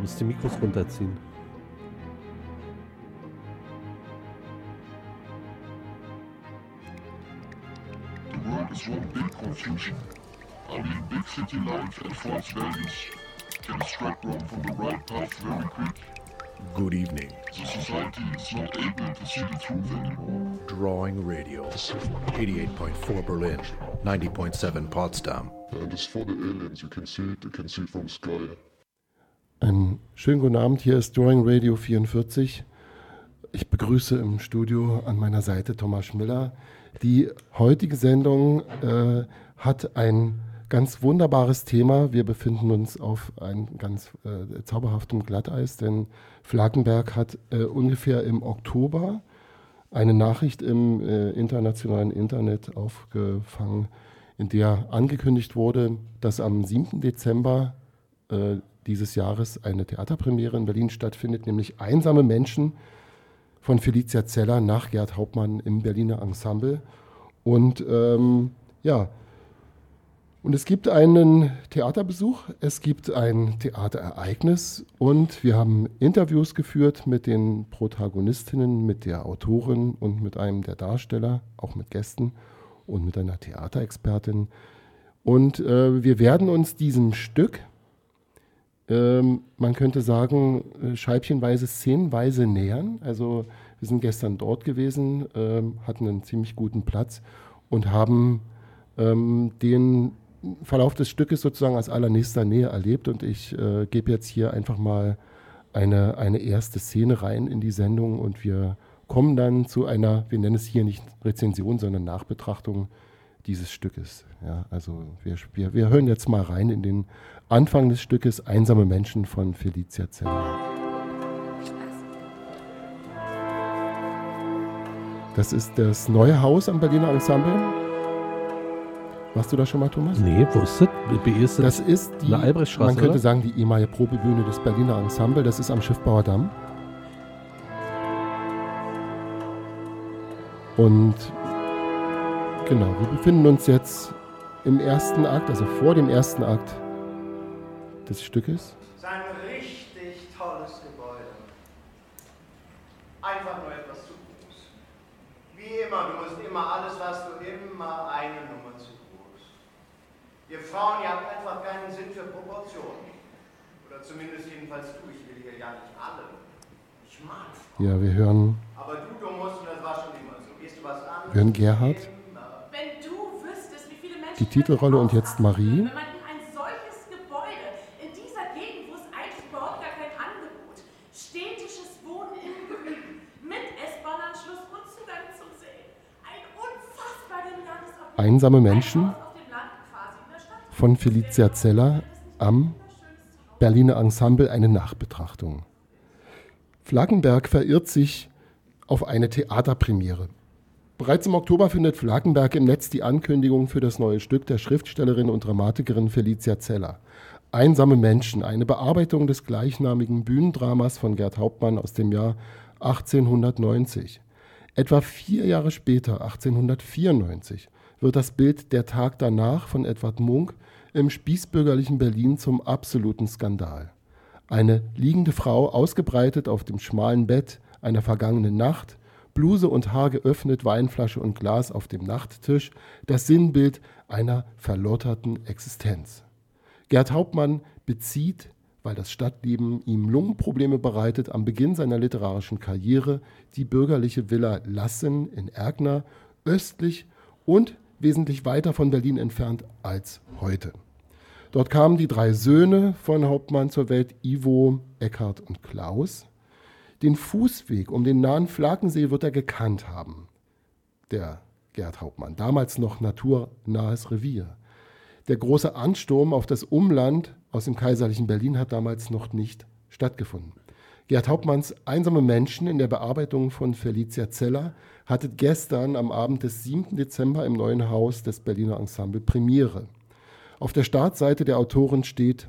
Muss die Mikros runterziehen. The world is one big confusion. Are we in big city life and false values? Can strike wrong from the right path very quick? Good evening. The society is not able to see the truth anymore. Drawing Radio. 88.4 Berlin, 90.7 Potsdam. And as for the aliens, you can see it, you can see it from sky. Einen schönen guten Abend, hier ist Drawing Radio 44. Ich begrüße im Studio an meiner Seite Thomas Miller. Die heutige Sendung äh, hat ein ganz wunderbares Thema. Wir befinden uns auf einem ganz äh, zauberhaftem Glatteis, denn Flakenberg hat äh, ungefähr im Oktober eine Nachricht im äh, internationalen Internet aufgefangen, in der angekündigt wurde, dass am 7. Dezember äh, dieses Jahres eine Theaterpremiere in Berlin stattfindet, nämlich Einsame Menschen von Felicia Zeller nach Gerd Hauptmann im Berliner Ensemble. Und ähm, ja, und es gibt einen Theaterbesuch, es gibt ein Theaterereignis und wir haben Interviews geführt mit den Protagonistinnen, mit der Autorin und mit einem der Darsteller, auch mit Gästen und mit einer Theaterexpertin. Und äh, wir werden uns diesem Stück, ähm, man könnte sagen, äh, scheibchenweise, szenenweise nähern. Also wir sind gestern dort gewesen, ähm, hatten einen ziemlich guten Platz und haben ähm, den Verlauf des Stückes sozusagen als allernächster Nähe erlebt. Und ich äh, gebe jetzt hier einfach mal eine, eine erste Szene rein in die Sendung und wir kommen dann zu einer, wir nennen es hier nicht Rezension, sondern Nachbetrachtung dieses Stückes. Ja, also wir, wir, wir hören jetzt mal rein in den Anfang des Stückes Einsame Menschen von Felicia Zeller. Das ist das neue Haus am Berliner Ensemble. Warst du da schon mal, Thomas? Nee, wo ist das? Wie ist Das ist die, man könnte oder? sagen, die ehemalige Probebühne des Berliner Ensemble. Das ist am Schiffbauer Damm. Und genau, wir befinden uns jetzt im ersten Akt, also vor dem ersten Akt des Stückes. Es ist ein richtig tolles Gebäude. Einfach nur etwas zu groß. Wie immer, du musst immer alles, was du immer eine Nummer zu groß. Ihr Frauen, ihr habt einfach keinen Sinn für Proportionen. Oder zumindest jedenfalls du. Ich will hier ja nicht alle. Ich mag Frauen. Ja, wir hören, Aber du, du musst, und das war schon immer so. Gehst du was an? wir hören Gerhard. Immer. Wenn du wüsstest, wie viele Menschen Die Titelrolle und jetzt Marie. Einsame Ein Menschen von Felicia Zeller am Berliner Ensemble eine Nachbetrachtung. Flakenberg verirrt sich auf eine Theaterpremiere. Bereits im Oktober findet Flakenberg im Netz die Ankündigung für das neue Stück der Schriftstellerin und Dramatikerin Felicia Zeller. Einsame Menschen, eine Bearbeitung des gleichnamigen Bühnendramas von Gerd Hauptmann aus dem Jahr 1890. Etwa vier Jahre später, 1894, wird das Bild Der Tag danach von Edward Munk im spießbürgerlichen Berlin zum absoluten Skandal. Eine liegende Frau, ausgebreitet auf dem schmalen Bett einer vergangenen Nacht, Bluse und Haar geöffnet, Weinflasche und Glas auf dem Nachttisch, das Sinnbild einer verlotterten Existenz. Gerd Hauptmann bezieht, weil das Stadtleben ihm Lungenprobleme bereitet, am Beginn seiner literarischen Karriere die bürgerliche Villa Lassen in Erkner, östlich und wesentlich weiter von Berlin entfernt als heute. Dort kamen die drei Söhne von Hauptmann zur Welt, Ivo, Eckhard und Klaus. Den Fußweg um den nahen Flakensee wird er gekannt haben, der Gerd Hauptmann, damals noch naturnahes Revier. Der große Ansturm auf das Umland aus dem kaiserlichen Berlin hat damals noch nicht stattgefunden. Gerd Hauptmanns Einsame Menschen in der Bearbeitung von Felicia Zeller hatte gestern am Abend des 7. Dezember im neuen Haus des Berliner Ensemble Premiere. Auf der Startseite der Autorin steht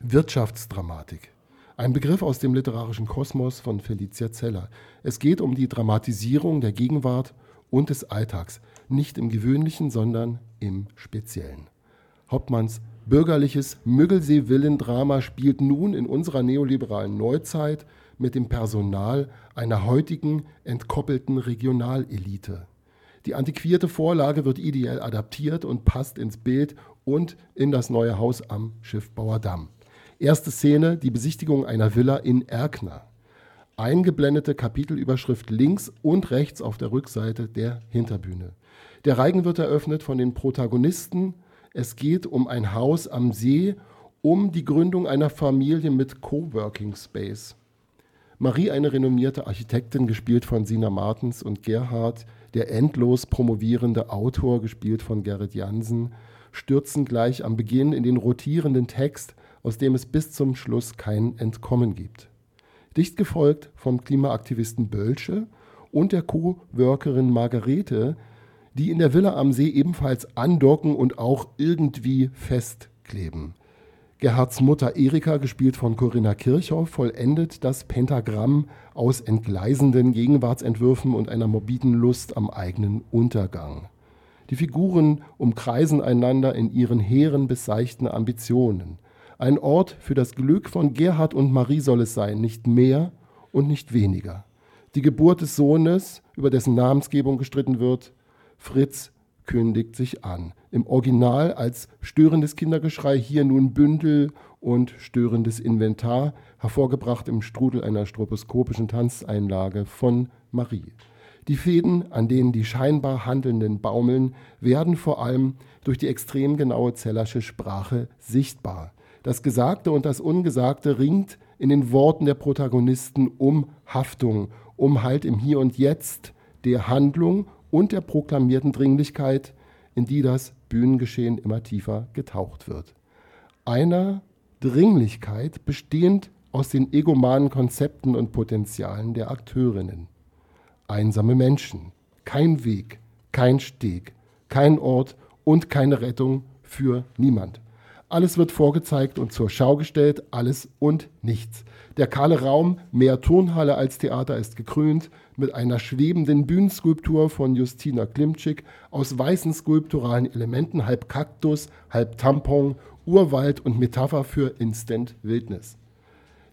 Wirtschaftsdramatik. Ein Begriff aus dem literarischen Kosmos von Felicia Zeller. Es geht um die Dramatisierung der Gegenwart und des Alltags, nicht im Gewöhnlichen, sondern im Speziellen. Hauptmanns Bürgerliches Müggelsee-Villendrama spielt nun in unserer neoliberalen Neuzeit mit dem Personal einer heutigen entkoppelten Regionalelite. Die antiquierte Vorlage wird ideell adaptiert und passt ins Bild und in das neue Haus am Schiffbauer Damm. Erste Szene, die Besichtigung einer Villa in Erkner. Eingeblendete Kapitelüberschrift links und rechts auf der Rückseite der Hinterbühne. Der Reigen wird eröffnet von den Protagonisten. Es geht um ein Haus am See, um die Gründung einer Familie mit Coworking Space. Marie, eine renommierte Architektin, gespielt von Sina Martens und Gerhard, der endlos promovierende Autor, gespielt von Gerrit Jansen, stürzen gleich am Beginn in den rotierenden Text, aus dem es bis zum Schluss kein Entkommen gibt. Dicht gefolgt vom Klimaaktivisten Bölsche und der Co-Workerin Margarete, die in der Villa am See ebenfalls andocken und auch irgendwie festkleben. Gerhards Mutter Erika, gespielt von Corinna Kirchhoff, vollendet das Pentagramm aus entgleisenden Gegenwartsentwürfen und einer morbiden Lust am eigenen Untergang. Die Figuren umkreisen einander in ihren hehren bis seichten Ambitionen. Ein Ort für das Glück von Gerhard und Marie soll es sein, nicht mehr und nicht weniger. Die Geburt des Sohnes, über dessen Namensgebung gestritten wird, Fritz kündigt sich an. Im Original als störendes Kindergeschrei, hier nun Bündel und störendes Inventar, hervorgebracht im Strudel einer stroboskopischen Tanzeinlage von Marie. Die Fäden, an denen die scheinbar Handelnden baumeln, werden vor allem durch die extrem genaue Zellersche Sprache sichtbar. Das Gesagte und das Ungesagte ringt in den Worten der Protagonisten um Haftung, um Halt im Hier und Jetzt der Handlung und der proklamierten Dringlichkeit, in die das Bühnengeschehen immer tiefer getaucht wird. Einer Dringlichkeit bestehend aus den egomanen Konzepten und Potenzialen der Akteurinnen. Einsame Menschen, kein Weg, kein Steg, kein Ort und keine Rettung für niemand. Alles wird vorgezeigt und zur Schau gestellt, alles und nichts. Der kahle Raum, mehr Turnhalle als Theater, ist gekrönt mit einer schwebenden Bühnenskulptur von Justina Klimczyk aus weißen skulpturalen Elementen, halb Kaktus, halb Tampon, Urwald und Metapher für Instant Wildnis.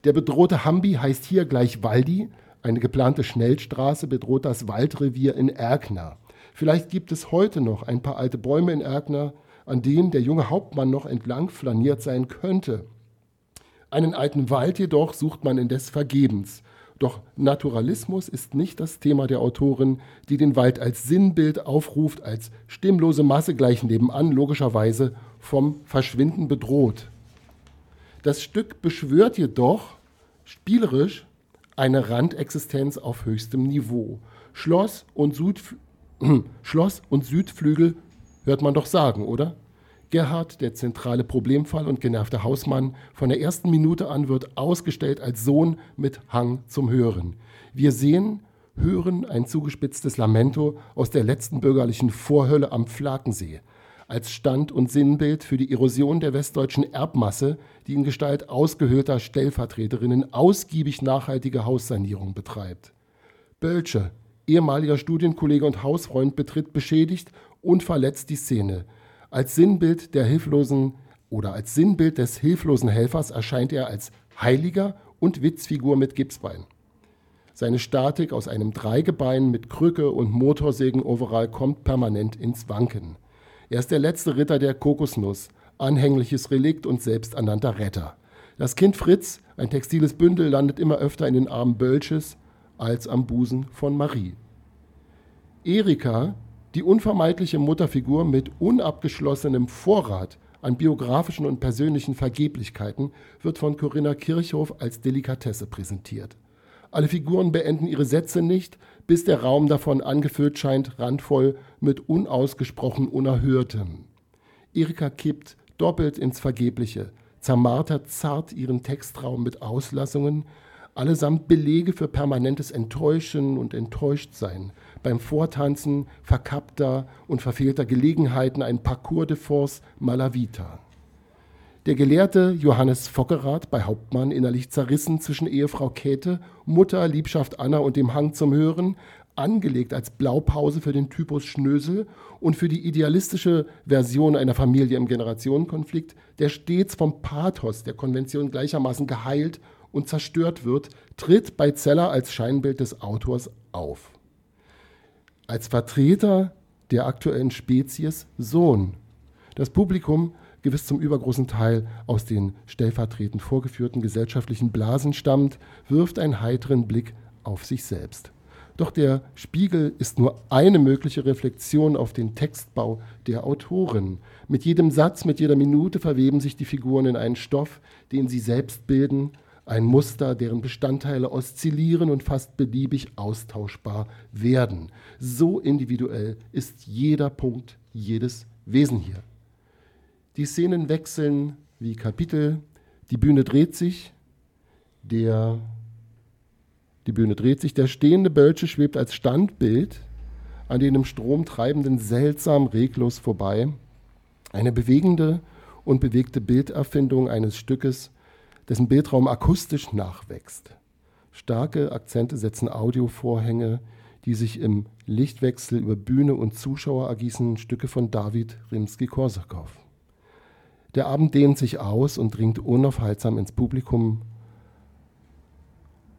Der bedrohte Hambi heißt hier gleich Waldi. Eine geplante Schnellstraße bedroht das Waldrevier in Erkner. Vielleicht gibt es heute noch ein paar alte Bäume in Erkner, an dem der junge Hauptmann noch entlang flaniert sein könnte. Einen alten Wald jedoch sucht man indes vergebens. Doch Naturalismus ist nicht das Thema der Autorin, die den Wald als Sinnbild aufruft, als stimmlose Masse gleich nebenan, logischerweise vom Verschwinden bedroht. Das Stück beschwört jedoch spielerisch eine Randexistenz auf höchstem Niveau. Schloss und, Südf Schloss und Südflügel hört man doch sagen, oder? Gerhard, der zentrale Problemfall und genervte Hausmann, von der ersten Minute an wird ausgestellt als Sohn mit Hang zum Hören. Wir sehen, hören ein zugespitztes Lamento aus der letzten bürgerlichen Vorhölle am Flakensee, als Stand und Sinnbild für die Erosion der westdeutschen Erbmasse, die in Gestalt ausgehöhlter Stellvertreterinnen ausgiebig nachhaltige Haussanierung betreibt. Bölsche, ehemaliger Studienkollege und Hausfreund, betritt beschädigt und verletzt die Szene. Als Sinnbild der hilflosen oder als Sinnbild des hilflosen Helfers erscheint er als Heiliger und Witzfigur mit Gipsbein. Seine Statik aus einem Dreigebein mit Krücke und Motorsägen-Overall kommt permanent ins Wanken. Er ist der letzte Ritter der Kokosnuss, anhängliches Relikt und selbsternannter Retter. Das Kind Fritz, ein textiles Bündel, landet immer öfter in den Armen Bölsches als am Busen von Marie. Erika, die unvermeidliche Mutterfigur mit unabgeschlossenem Vorrat an biografischen und persönlichen Vergeblichkeiten wird von Corinna Kirchhoff als Delikatesse präsentiert. Alle Figuren beenden ihre Sätze nicht, bis der Raum davon angefüllt scheint, randvoll mit unausgesprochen Unerhörtem. Erika kippt doppelt ins Vergebliche, zermartert zart ihren Textraum mit Auslassungen, allesamt Belege für permanentes Enttäuschen und Enttäuschtsein, beim Vortanzen verkappter und verfehlter Gelegenheiten ein Parcours de Force Malavita. Der Gelehrte Johannes Fockerath bei Hauptmann innerlich zerrissen zwischen Ehefrau Käthe, Mutter, Liebschaft Anna und dem Hang zum Hören, angelegt als Blaupause für den Typus Schnösel und für die idealistische Version einer Familie im Generationenkonflikt, der stets vom Pathos der Konvention gleichermaßen geheilt und zerstört wird, tritt bei Zeller als Scheinbild des Autors auf. Als Vertreter der aktuellen Spezies Sohn. Das Publikum, gewiss zum übergroßen Teil aus den stellvertretend vorgeführten gesellschaftlichen Blasen stammt, wirft einen heiteren Blick auf sich selbst. Doch der Spiegel ist nur eine mögliche Reflexion auf den Textbau der Autorin. Mit jedem Satz, mit jeder Minute verweben sich die Figuren in einen Stoff, den sie selbst bilden, ein Muster, deren Bestandteile oszillieren und fast beliebig austauschbar werden. So individuell ist jeder Punkt, jedes Wesen hier. Die Szenen wechseln wie Kapitel, die Bühne dreht sich, der die Bühne dreht sich. Der stehende Bölsche schwebt als Standbild an den im Strom treibenden seltsam reglos vorbei. Eine bewegende und bewegte Bilderfindung eines Stückes, dessen Bildraum akustisch nachwächst. Starke Akzente setzen Audiovorhänge, die sich im Lichtwechsel über Bühne und Zuschauer ergießen, Stücke von David Rimsky-Korsakow. Der Abend dehnt sich aus und dringt unaufhaltsam ins Publikum,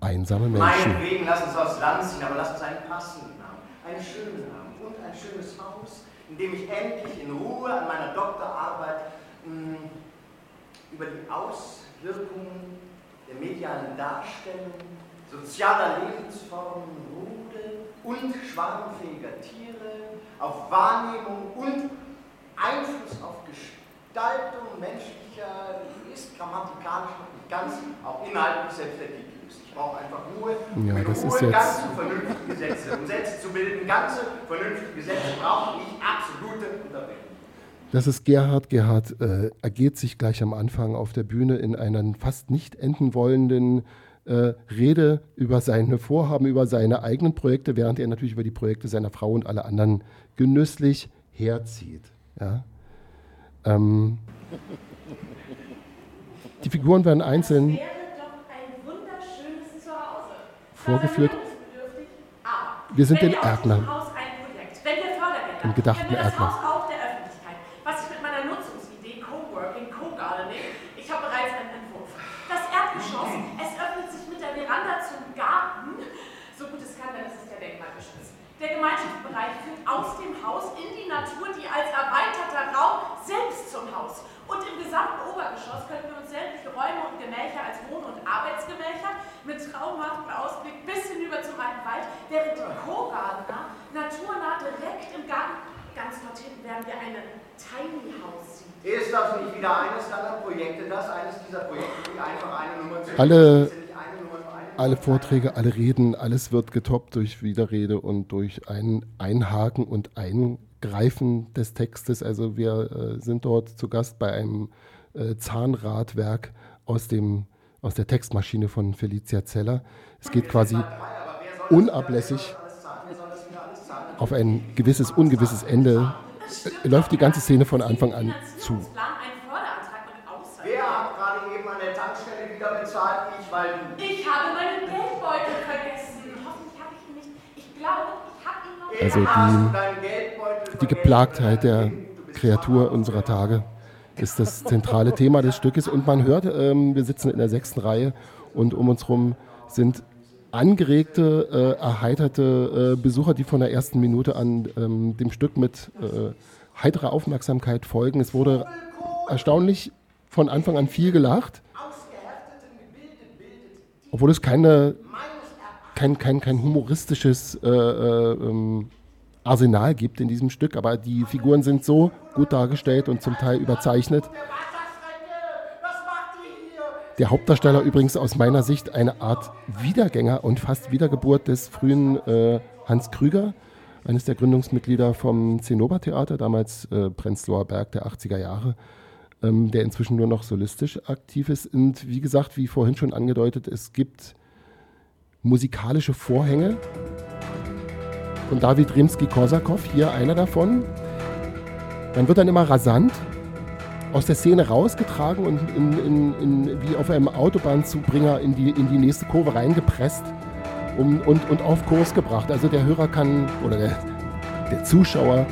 einsame Menschen. Meinetwegen, lass uns aufs Land ziehen, aber lass uns einen passenden haben, einen schönen haben und ein schönes Haus, in dem ich endlich in Ruhe an meiner Doktorarbeit mh, hm, über die Auswirkungen der medialen Darstellung, sozialer Lebensformen, Rudel und schwarmfähiger Tiere auf Wahrnehmung und Einfluss auf Gestaltung menschlicher, ist grammatikalisch noch nicht ganz, auch inhaltlich selbstverständlich ich brauche einfach Ruhe. Ja, Mit das Ruhe ist jetzt ganze vernünftige Gesetze. Um Sätze zu bilden, ganze vernünftige Gesetze brauche ich absolute Unterbrechung. Das ist Gerhard. Gerhard äh, ergeht sich gleich am Anfang auf der Bühne in einer fast nicht enden wollenden äh, Rede über seine Vorhaben, über seine eigenen Projekte, während er natürlich über die Projekte seiner Frau und alle anderen genüsslich herzieht. Ja? Ähm, die Figuren werden einzeln vorgeführt. Wir sind in Erkner. Im gedachten Erkner. Was ich mit meiner Nutzungsidee Coworking, Co-Gardening, ich habe bereits einen Entwurf. Das Erdgeschoss, es öffnet sich mit der Veranda zum Garten. So gut es kann, denn es ist ja denkmalgeschützt. Der Gemeinschaftsbereich führt aus dem Haus in die Natur, die als erweiterter Raum selbst zum Haus. Und im gesamten Obergeschoss können wir uns sämtliche Räume und Gemächer als Wohn- und Arbeitsgemächer mit traumhaftem Ausblick bis hinüber zum alten Wald, während die Co-Gardener naturnah direkt im Garten, ganz dort hinten werden wir eine Tiny House sehen. Ist das nicht wieder eines deiner Projekte, das eines dieser Projekte, die einfach eine Nummer zu alle, alle Vorträge, alle Reden, alles wird getoppt durch Widerrede und durch ein Einhaken und ein Greifen des Textes. Also wir äh, sind dort zu Gast bei einem äh, Zahnradwerk aus, dem, aus der Textmaschine von Felicia Zeller. Es geht quasi unablässig auf ein gewisses, ungewisses Ende. Äh, läuft die ganze Szene von Anfang an zu. Wer hat gerade eben an der Tankstelle wieder bezahlt? Ich, weil Ich habe meinen Geldbeutel vergessen. Hoffentlich habe ich ihn nicht. Ich glaube, also die, die Geplagtheit der Kreatur unserer Tage ist das zentrale Thema des Stückes. Und man hört, ähm, wir sitzen in der sechsten Reihe und um uns herum sind angeregte, äh, erheiterte äh, Besucher, die von der ersten Minute an ähm, dem Stück mit äh, heiterer Aufmerksamkeit folgen. Es wurde erstaunlich von Anfang an viel gelacht, obwohl es keine kein, kein, kein humoristisches äh, äh, ähm, Arsenal gibt in diesem Stück, aber die Figuren sind so gut dargestellt und zum Teil überzeichnet. Der Hauptdarsteller übrigens aus meiner Sicht eine Art Wiedergänger und fast Wiedergeburt des frühen äh, Hans Krüger, eines der Gründungsmitglieder vom Zinnober-Theater, damals äh, Prenzlauer Berg der 80er Jahre, ähm, der inzwischen nur noch solistisch aktiv ist. Und wie gesagt, wie vorhin schon angedeutet, es gibt musikalische Vorhänge. Und David Rimsky-Korsakow, hier einer davon. Man wird dann immer rasant aus der Szene rausgetragen und in, in, in, wie auf einem Autobahnzubringer in die, in die nächste Kurve reingepresst. um, und, und auf Kurs gebracht. Also der Hörer kann, oder der, der Zuschauer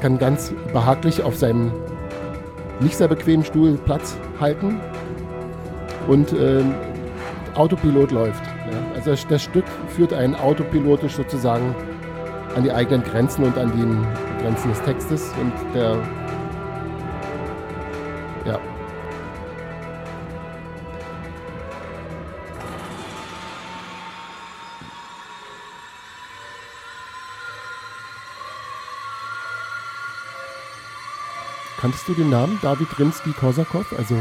kann ganz behaglich auf seinem nicht sehr bequemen Stuhl Platz halten und ähm, Autopilot läuft. Ja. Also das, das Stück führt einen autopilotisch sozusagen an die eigenen Grenzen und an die Grenzen des Textes und der ja. Kanntest du den Namen David Rimsky-Korsakow? Also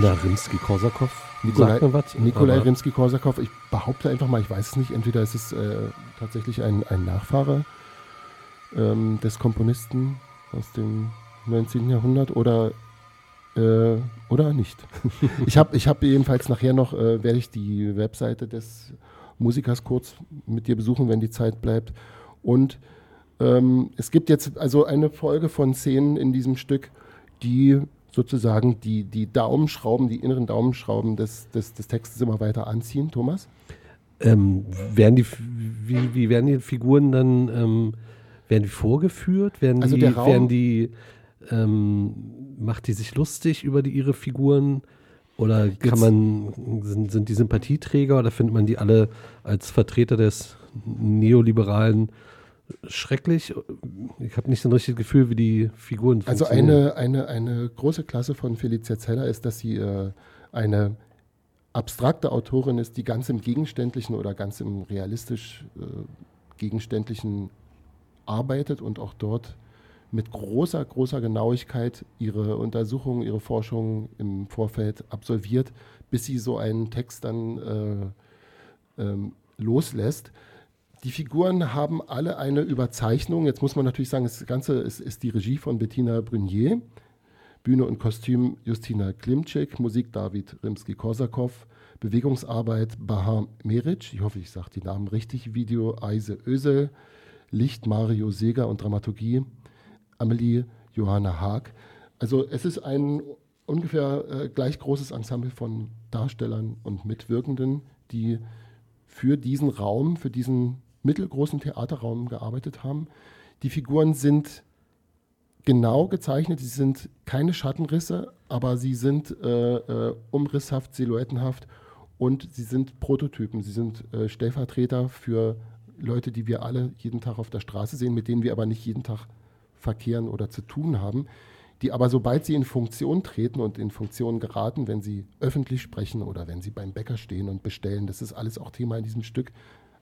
Na, Rimsky-Korsakow. Nikolai, Nikolai Rimsky-Korsakow. Ich behaupte einfach mal, ich weiß es nicht. Entweder ist es äh, tatsächlich ein, ein Nachfahre ähm, des Komponisten aus dem 19. Jahrhundert oder äh, oder nicht. ich habe ich hab jedenfalls nachher noch, äh, werde ich die Webseite des Musikers kurz mit dir besuchen, wenn die Zeit bleibt. Und ähm, es gibt jetzt also eine Folge von Szenen in diesem Stück, die sozusagen die, die Daumenschrauben, die inneren Daumenschrauben des, des, des Textes immer weiter anziehen. Thomas? Ähm, werden die, wie, wie werden die Figuren dann, ähm, werden die vorgeführt? Werden Also die, der Raum- werden die, ähm, macht die sich lustig über die, ihre Figuren? Oder kann Jetzt- man, sind, sind die Sympathieträger oder findet man die alle als Vertreter des Neoliberalen schrecklich? Ich habe nicht so ein richtiges Gefühl, wie die Figuren Also eine, eine, eine große Klasse von Felicia Zeller ist, dass sie äh, eine abstrakte Autorin ist, die ganz im Gegenständlichen oder ganz im realistisch äh, Gegenständlichen arbeitet und auch dort mit großer, großer Genauigkeit ihre Untersuchungen, ihre Forschungen im Vorfeld absolviert, bis sie so einen Text dann äh, ähm, loslässt. Die Figuren haben alle eine Überzeichnung. Jetzt muss man natürlich sagen, das Ganze ist, ist die Regie von Bettina Brunier. Bühne und Kostüm Justina Klimczyk, Musik David Rimsky-Korsakow, Bewegungsarbeit Bahar Meric, ich hoffe, ich sage die Namen richtig, Video Eise Ösel, Licht Mario Seger und Dramaturgie Amelie Johanna Haag. Also es ist ein ungefähr äh, gleich großes Ensemble von Darstellern und Mitwirkenden, die für diesen Raum, für diesen mittelgroßen Theaterraum gearbeitet haben. Die Figuren sind genau gezeichnet, sie sind keine Schattenrisse, aber sie sind äh, äh, umrisshaft, silhouettenhaft und sie sind Prototypen, sie sind äh, Stellvertreter für Leute, die wir alle jeden Tag auf der Straße sehen, mit denen wir aber nicht jeden Tag verkehren oder zu tun haben, die aber sobald sie in Funktion treten und in Funktion geraten, wenn sie öffentlich sprechen oder wenn sie beim Bäcker stehen und bestellen, das ist alles auch Thema in diesem Stück,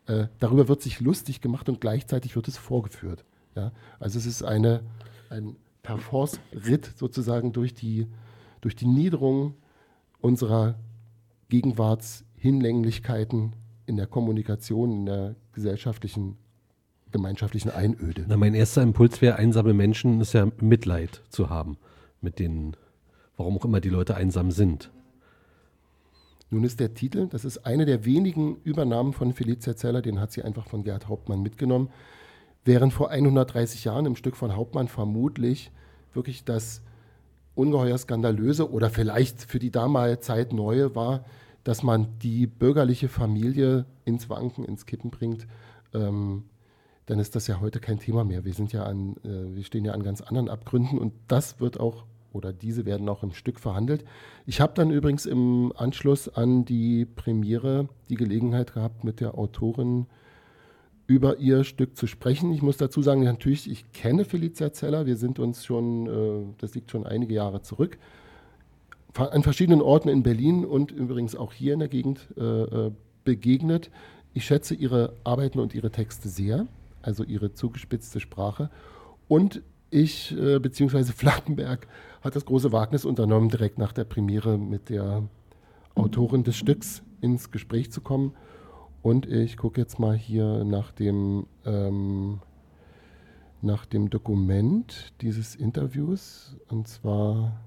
äh, darüber wird sich lustig gemacht und gleichzeitig wird es vorgeführt. Ja? Also es ist eine, ein Parforce-Ritt sozusagen durch die, durch die Niederung unserer Gegenwartshinlänglichkeiten in der Kommunikation, in der gesellschaftlichen, gemeinschaftlichen Einöde. Na, mein erster Impuls wäre, einsame Menschen ist ja Mitleid zu haben mit denen, warum auch immer die Leute einsam sind. Nun ist der Titel, das ist eine der wenigen Übernahmen von Felicia Zeller, den hat sie einfach von Gerd Hauptmann mitgenommen. Während vor 130 Jahren im Stück von Hauptmann vermutlich wirklich das ungeheuer skandalöse oder vielleicht für die damalige Zeit neue war, dass man die bürgerliche Familie ins Wanken, ins Kippen bringt, ähm, dann ist das ja heute kein Thema mehr. Wir sind ja an, äh, wir stehen ja an ganz anderen Abgründen und das wird auch oder diese werden auch im Stück verhandelt. Ich habe dann übrigens im Anschluss an die Premiere die Gelegenheit gehabt, mit der Autorin über ihr Stück zu sprechen. Ich muss dazu sagen, natürlich, ich kenne Felicia Zeller. Wir sind uns schon, äh, das liegt schon einige Jahre zurück, an verschiedenen Orten in Berlin und übrigens auch hier in der Gegend äh, äh, begegnet. Ich schätze ihre Arbeiten und ihre Texte sehr, also ihre zugespitzte Sprache. Und ich, beziehungsweise Flattenberg, hat das große Wagnis unternommen, direkt nach der Premiere mit der Autorin des Stücks ins Gespräch zu kommen. Und ich gucke jetzt mal hier nach dem, ähm, nach dem Dokument dieses Interviews. Und zwar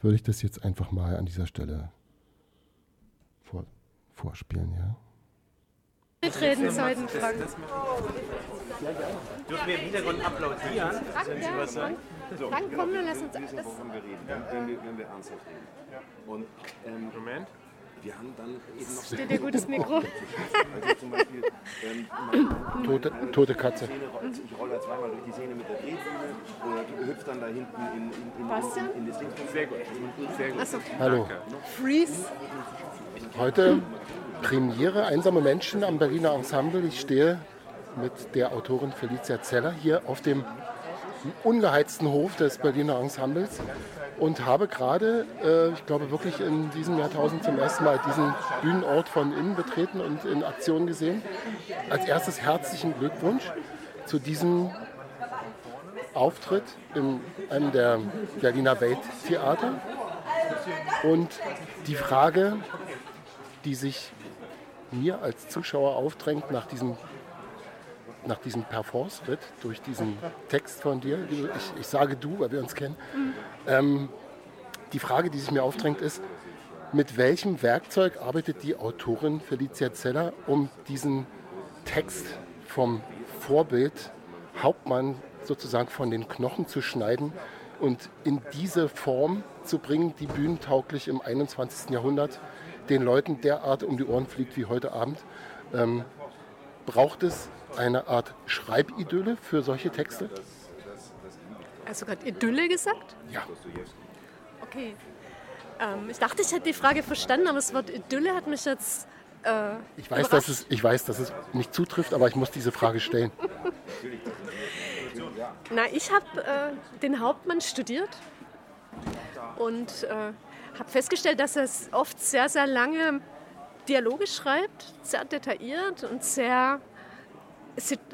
würde ich das jetzt einfach mal an dieser Stelle vor, vorspielen, ja. Mitredenzeiten, Frank. Dürfen wir im Hintergrund applaudieren? Frank, Wenn Sie ja, was sagen? Frank, Frank, komm, dann lass uns das. wir wenn, wir, wenn wir ernsthaft reden. Und, ähm, Moment. Wir haben dann eben noch Steht dir gutes Mikro? Also zum Beispiel, ähm, man, Tote, tote Katze. Szene rollt, ich rolle da zweimal durch die Szene mit der Drehbühne oder hüpft dann da hinten in, in, in, Bastian? in, in das Ding. Sehr gut. Sehr gut. Achso, Hallo. Freeze. Heute Premiere Einsame Menschen am Berliner Ensemble. Ich stehe mit der Autorin Felicia Zeller hier auf dem ungeheizten Hof des Berliner Ensembles und habe gerade, äh, ich glaube wirklich in diesem Jahrtausend zum ersten Mal diesen Bühnenort von innen betreten und in Aktion gesehen. Als erstes herzlichen Glückwunsch zu diesem Auftritt in einem der Berliner Welttheater. Und die Frage, die sich mir als Zuschauer aufdrängt nach diesem, nach diesem Perforce-Ritt durch diesen Text von dir, ich, ich sage du, weil wir uns kennen, ähm, die Frage, die sich mir aufdrängt, ist, mit welchem Werkzeug arbeitet die Autorin Felicia Zeller, um diesen Text vom Vorbild Hauptmann sozusagen von den Knochen zu schneiden und in diese Form zu bringen, die bühnentauglich im 21. Jahrhundert den Leuten derart um die Ohren fliegt wie heute Abend. Ähm, braucht es eine Art Schreibidylle für solche Texte? Hast du gerade Idylle gesagt? Ja. Okay. Ähm, ich dachte, ich hätte die Frage verstanden, aber das Wort Idylle hat mich jetzt. Äh, Ich weiß, dass es, ich weiß, dass es nicht zutrifft, aber ich muss diese Frage stellen. Na, ich habe äh, den Hauptmann studiert und äh, habe festgestellt, dass er oft sehr, sehr lange Dialoge schreibt, sehr detailliert und sehr,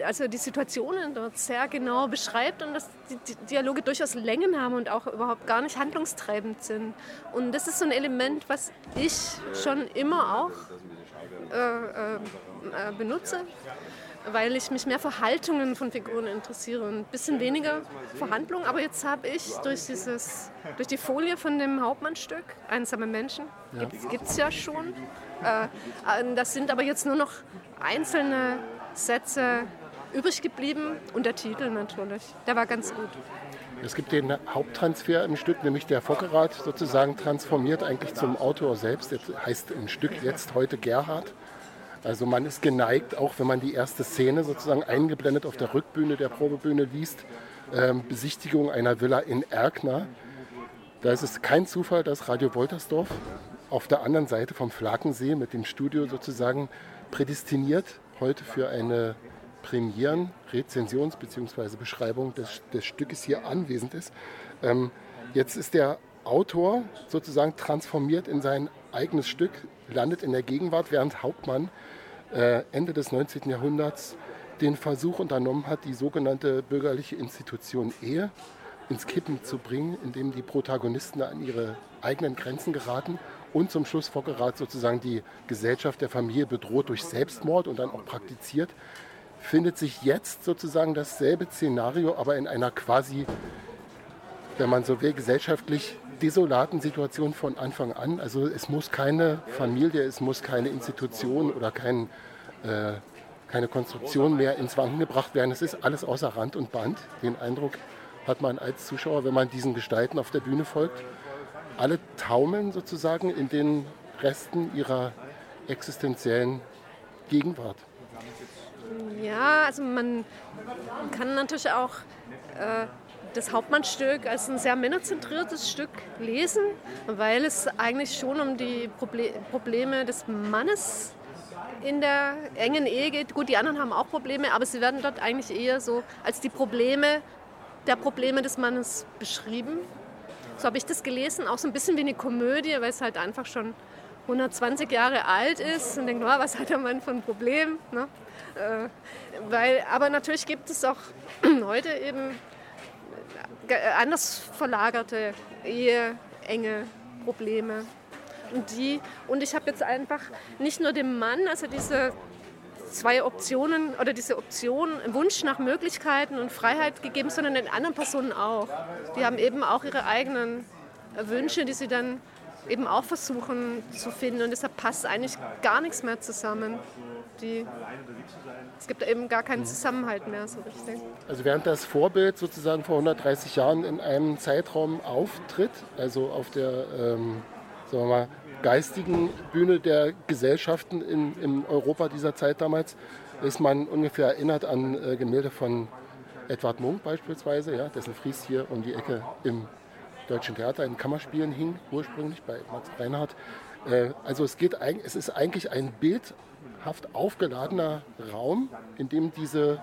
also die Situationen dort sehr genau beschreibt und dass die, Dialoge durchaus Längen haben und auch überhaupt gar nicht handlungstreibend sind. Und das ist so ein Element, was ich schon immer auch äh, äh, äh, benutze weil ich mich mehr für Haltungen von Figuren interessiere und ein bisschen weniger für Handlung. Aber jetzt habe ich durch, dieses, durch die Folie von dem Hauptmannstück, Einsame Menschen, gibt es ja schon. Äh, äh, das sind aber jetzt nur noch einzelne Sätze übrig geblieben und der Titel natürlich. Der war ganz gut. Es gibt den Haupttransfer im Stück, nämlich der Fockerat sozusagen transformiert eigentlich zum Autor selbst. Das heißt im Stück jetzt heute Gerhard. Also man ist geneigt, auch wenn man die erste Szene sozusagen eingeblendet auf der Rückbühne der Probebühne liest, ähm, Besichtigung einer Villa in Erkner. Da ist es kein Zufall, dass Radio Woltersdorf auf der anderen Seite vom Flakensee mit dem Studio sozusagen prädestiniert heute für eine Premieren, Rezensions- bzw. Beschreibung des, des Stückes hier anwesend ist. Ähm, jetzt ist der Autor sozusagen transformiert in sein eigenes Stück, landet in der Gegenwart, während Hauptmann äh, Ende des 19. Jahrhunderts den Versuch unternommen hat, die sogenannte bürgerliche Institution Ehe ins Kippen zu bringen, indem die Protagonisten an ihre eigenen Grenzen geraten und zum Schluss Fockerat sozusagen die Gesellschaft der Familie bedroht durch Selbstmord und dann auch praktiziert, findet sich jetzt sozusagen dasselbe Szenario, aber in einer quasi, wenn man so will, gesellschaftlich desolaten Situation von Anfang an. Also es muss keine Familie, es muss keine Institution oder kein, äh, keine Konstruktion mehr ins Wanken gebracht werden. Es ist alles außer Rand und Band. Den Eindruck hat man als Zuschauer, wenn man diesen Gestalten auf der Bühne folgt. Alle taumeln sozusagen in den Resten ihrer existenziellen Gegenwart. Ja, also man kann natürlich auch äh, das Hauptmannstück als ein sehr männerzentriertes Stück lesen, weil es eigentlich schon um die Proble Probleme des Mannes in der engen Ehe geht. Gut, die anderen haben auch Probleme, aber sie werden dort eigentlich eher so als die Probleme der Probleme des Mannes beschrieben. So habe ich das gelesen, auch so ein bisschen wie eine Komödie, weil es halt einfach schon 120 Jahre alt ist und denkt, oh, was hat der Mann für ein Problem? Ne? Äh, weil, aber natürlich gibt es auch heute eben ge- anders verlagerte Ehe, enge Probleme. Und, die, und ich habe jetzt einfach nicht nur dem Mann, also diese zwei Optionen oder diese Option, Wunsch nach Möglichkeiten und Freiheit gegeben, sondern den anderen Personen auch. Die haben eben auch ihre eigenen Wünsche, die sie dann eben auch versuchen zu finden. Und deshalb passt eigentlich gar nichts mehr zusammen. Die, es gibt eben gar keinen Zusammenhalt mehr so richtig. Also während das Vorbild sozusagen vor 130 Jahren in einem Zeitraum auftritt, also auf der ähm, sagen wir mal, geistigen Bühne der Gesellschaften in, in Europa dieser Zeit damals ist man ungefähr erinnert an äh, Gemälde von Edward Munk beispielsweise, ja, dessen Fries hier um die Ecke im Deutschen Theater in Kammerspielen hing, ursprünglich bei Max Reinhardt. Äh, also es, geht, es ist eigentlich ein bildhaft aufgeladener Raum, in dem diese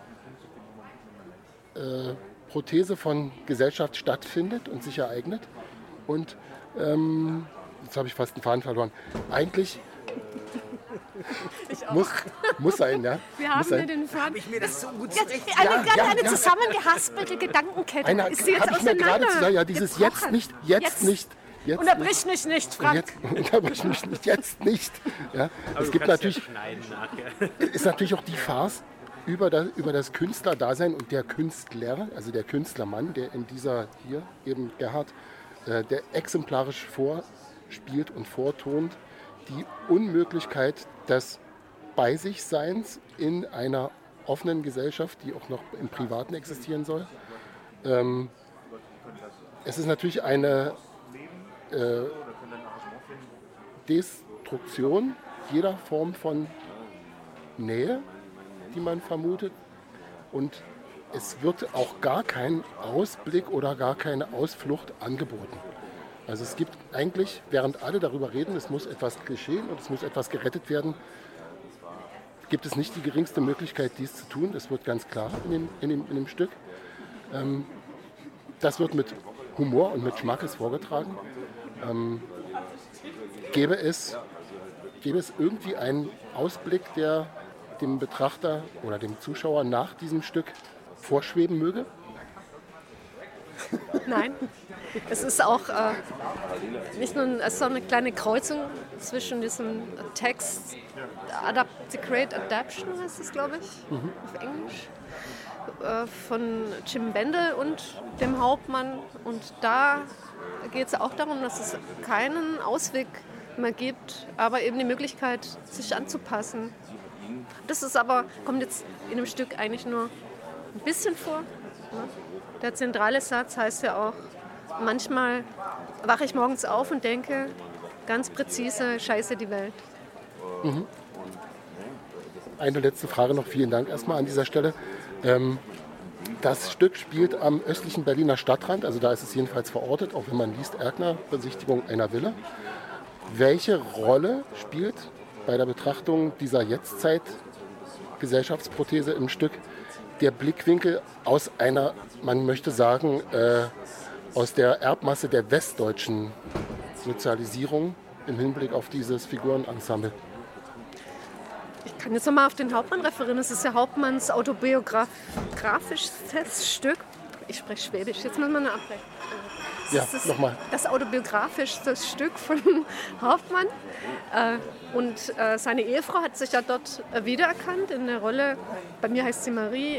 äh, Prothese von Gesellschaft stattfindet und sich ereignet. Und ähm, jetzt habe ich fast den Faden verloren. Eigentlich muss, muss sein, ja. Wir muss haben sein. hier den Faden. Ich mir das so gut Jetzt, eine, Ja, eine ja. zusammengehaspelte Gedankenkette. Einer ist sie jetzt habe ich mir gerade auseinander gesagt, ja, dieses jetzt gebrochen? nicht, jetzt, Jetzt. nicht, jetzt Unterbrich mich nicht, Frank. Jetzt, unterbrich mich nicht, jetzt nicht. Ja, Aber es du gibt natürlich, Ja ist natürlich auch die Farce über das, über das Künstlerdasein und der Künstler, also der Künstlermann, der in dieser hier eben Gerhard, äh, der exemplarisch vorspielt und vortont, die Unmöglichkeit des Bei sich Seins in einer offenen Gesellschaft, die auch noch im Privaten existieren soll. Ähm, es ist natürlich eine äh, Destruktion jeder Form von Nähe, die man vermutet. Und es wird auch gar kein Ausblick oder gar keine Ausflucht angeboten. Also es gibt eigentlich, während alle darüber reden, es muss etwas geschehen und es muss etwas gerettet werden, gibt es nicht die geringste Möglichkeit, dies zu tun. Das wird ganz klar in dem, in dem, in dem Stück. Ähm, das wird mit Humor und mit Schmackes vorgetragen. Ähm, gäbe, es, gäbe es irgendwie einen Ausblick, der dem Betrachter oder dem Zuschauer nach diesem Stück vorschweben möge? Nein. Es ist auch äh, nicht nur es ist auch eine kleine Kreuzung zwischen diesem Text, Adapt, The Great Adaption heißt es, glaube ich, auf Englisch, äh, von Jim Bendel und dem Hauptmann. Und da geht es auch darum, dass es keinen Ausweg mehr gibt, aber eben die Möglichkeit, sich anzupassen. Das ist aber, kommt jetzt in dem Stück eigentlich nur ein bisschen vor. Ne? Der zentrale Satz heißt ja auch, manchmal wache ich morgens auf und denke ganz präzise, scheiße die Welt. Eine letzte Frage noch. Vielen Dank erstmal an dieser Stelle. Ähm, das Stück spielt am östlichen Berliner Stadtrand, also da ist es jedenfalls verortet, auch wenn man liest, Erkner, Besichtigung einer Villa. Welche Rolle spielt bei der Betrachtung dieser Jetztzeit Gesellschaftsprothese im Stück der Blickwinkel aus einer, man möchte sagen, äh, aus der Erbmasse der westdeutschen Sozialisierung im Hinblick auf dieses Figurenensemble? Ich kann jetzt nochmal auf den Hauptmann referieren. Es ist ja Hauptmanns autobiografisches Stück. Ich spreche Schwäbisch, jetzt muss man eine abbrechen. Ja, Das ist nochmal. das autobiografischste Stück von Hauptmann. Äh, Und äh, seine Ehefrau hat sich ja dort äh, wiedererkannt in der Rolle. Bei mir heißt sie Marie,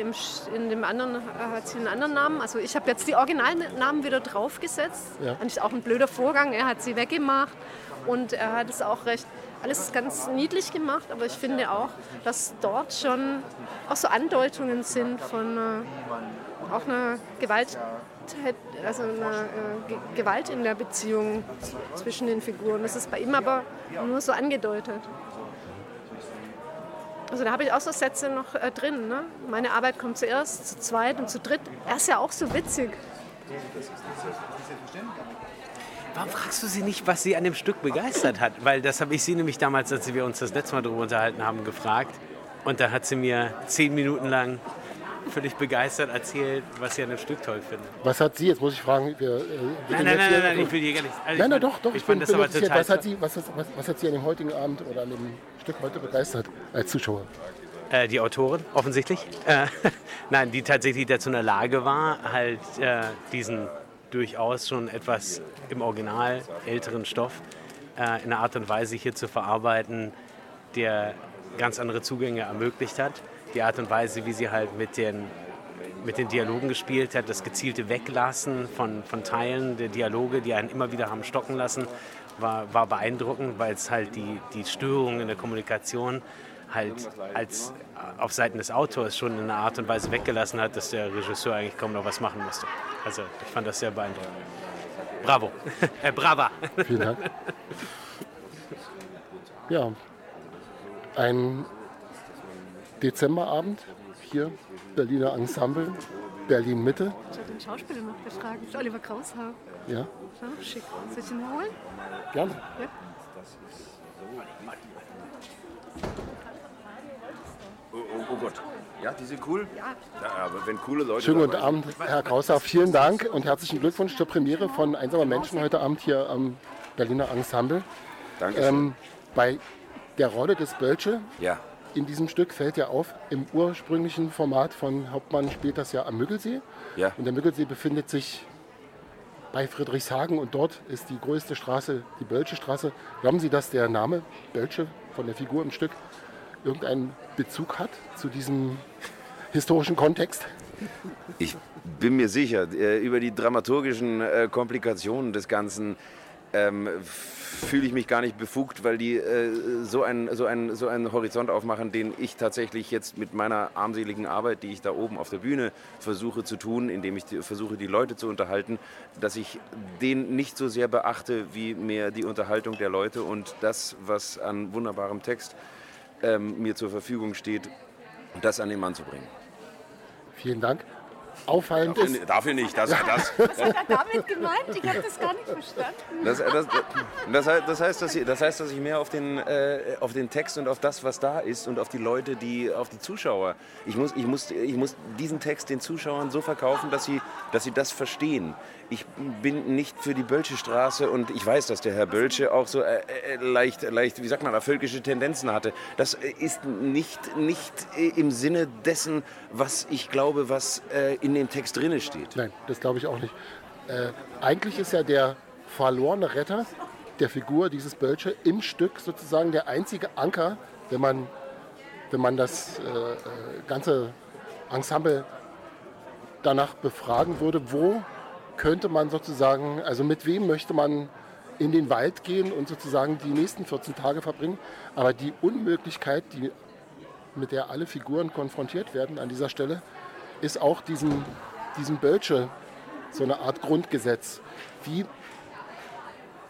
in dem anderen hat sie einen anderen Namen. Also ich habe jetzt die Originalnamen wieder draufgesetzt. Ja. Eigentlich auch ein blöder Vorgang. Er hat sie weggemacht und er hat es auch recht alles ganz niedlich gemacht. Aber ich finde auch, dass dort schon auch so Andeutungen sind von äh, auch einer Gewalt, also einer äh, Ge- Gewalt in der Beziehung zwischen den Figuren. Das ist bei ihm aber nur so angedeutet. Also da habe ich auch so Sätze noch äh, drin. Ne? Meine Arbeit kommt zuerst, zu zweit und zu dritt. Er ist ja auch so witzig. Warum fragst du sie nicht, was sie an dem Stück begeistert hat? Weil das habe ich sie nämlich damals, als wir uns das letzte Mal darüber unterhalten haben, gefragt. Und da hat sie mir zehn Minuten lang völlig begeistert erzählt, was sie an dem Stück toll findet. Was hat sie, jetzt muss ich fragen, wir, äh, Nein, nein, nein, hier- nein, nein, ich will dir gar nicht. Also Nein, nein, doch, doch, Ich ich bin, das bin aber total Was hat, sie, was, was, was hat Sie an dem heutigen Abend oder an dem Stück heute begeistert als Zuschauer? Äh, die Autorin, offensichtlich. Äh, nein, die tatsächlich dazu in der Lage war, halt äh, diesen durchaus schon etwas im Original älteren Stoff äh, in einer Art und Weise hier zu verarbeiten, der ganz andere Zugänge ermöglicht hat. Die Art und Weise, wie sie halt mit den, mit den Dialogen gespielt hat, das gezielte Weglassen von, von Teilen der Dialoge, die einen immer wieder haben stocken lassen, war, war beeindruckend, weil es halt die, die Störungen in der Kommunikation halt als auf Seiten des Autors schon in einer Art und Weise weggelassen hat, dass der Regisseur eigentlich kaum noch was machen musste. Also ich fand das sehr beeindruckend. Bravo. äh, brava. Vielen Dank. Ja, ein Dezemberabend hier, Berliner Ensemble, Berlin Mitte. Ich hatte den Schauspieler noch gefragt. Das ist Oliver Kraushaar. Ja, noch schick. Soll ich ihn mal holen? gerne. Ja. Oh, oh, oh Gott. Ja, die sind cool? Ja. aber wenn coole Leute. Schönen guten dabei Abend, Herr Kraushaar. Vielen Dank und herzlichen Glückwunsch zur Premiere von Einsamer Menschen heute Abend hier am Berliner Ensemble. Danke. Ähm, bei der Rolle des Bölsche ja. In diesem Stück fällt ja auf, im ursprünglichen Format von Hauptmann spielt das ja am Müggelsee. Ja. Und der Müggelsee befindet sich bei Friedrichshagen und dort ist die größte Straße, die Bölsche Straße. Glauben Sie, dass der Name Bölsche von der Figur im Stück irgendeinen Bezug hat zu diesem historischen Kontext? Ich bin mir sicher, äh, über die dramaturgischen äh, Komplikationen des Ganzen ähm, fühle ich mich gar nicht befugt, weil die äh, so, ein, so, ein, so einen Horizont aufmachen, den ich tatsächlich jetzt mit meiner armseligen Arbeit, die ich da oben auf der Bühne versuche zu tun, indem ich die, versuche, die Leute zu unterhalten, dass ich den nicht so sehr beachte, wie mehr die Unterhaltung der Leute und das, was an wunderbarem Text ähm, mir zur Verfügung steht, das an den Mann zu bringen. Vielen Dank. Auffallend ist, Dafür nicht, das, das, Was hat er damit gemeint? Ich habe das gar nicht verstanden. Das, das, das, heißt, das, heißt, dass ich, das heißt, dass ich mehr auf den, äh, auf den Text und auf das, was da ist und auf die Leute, die, auf die Zuschauer. Ich muss, ich, muss, ich muss diesen Text den Zuschauern so verkaufen, dass sie, dass sie das verstehen. Ich bin nicht für die Bölsche Straße und ich weiß, dass der Herr Bölsche auch so äh, äh, leicht, leicht, wie sagt man, völkische Tendenzen hatte. Das ist nicht, nicht äh, im Sinne dessen, was ich glaube, was äh, in dem Text drinne steht. nein, das glaube ich auch nicht. Äh, eigentlich ist ja der verlorene Retter der Figur dieses Bölsche im Stück sozusagen der einzige Anker, wenn man, wenn man das äh, äh, ganze Ensemble danach befragen würde, wo könnte man sozusagen, also mit wem möchte man in den Wald gehen und sozusagen die nächsten 14 Tage verbringen. Aber die Unmöglichkeit, die, mit der alle Figuren konfrontiert werden an dieser Stelle, ist auch diesem, diesem Bölsche so eine Art Grundgesetz. Wie,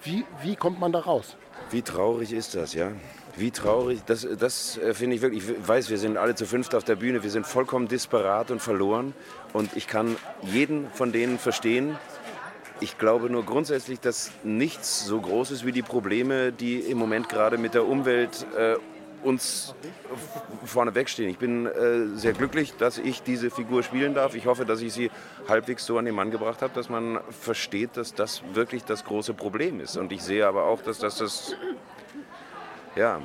wie, wie kommt man da raus? Wie traurig ist das, ja? Wie traurig, das, das äh, finde ich wirklich, ich weiß, wir sind alle zu fünft auf der Bühne, wir sind vollkommen disparat und verloren und ich kann jeden von denen verstehen. Ich glaube nur grundsätzlich, dass nichts so groß ist wie die Probleme, die im Moment gerade mit der Umwelt äh, uns vorneweg stehen. Ich bin äh, sehr glücklich, dass ich diese Figur spielen darf. Ich hoffe, dass ich sie halbwegs so an den Mann gebracht habe, dass man versteht, dass das wirklich das große Problem ist. Und ich sehe aber auch, dass das das ja,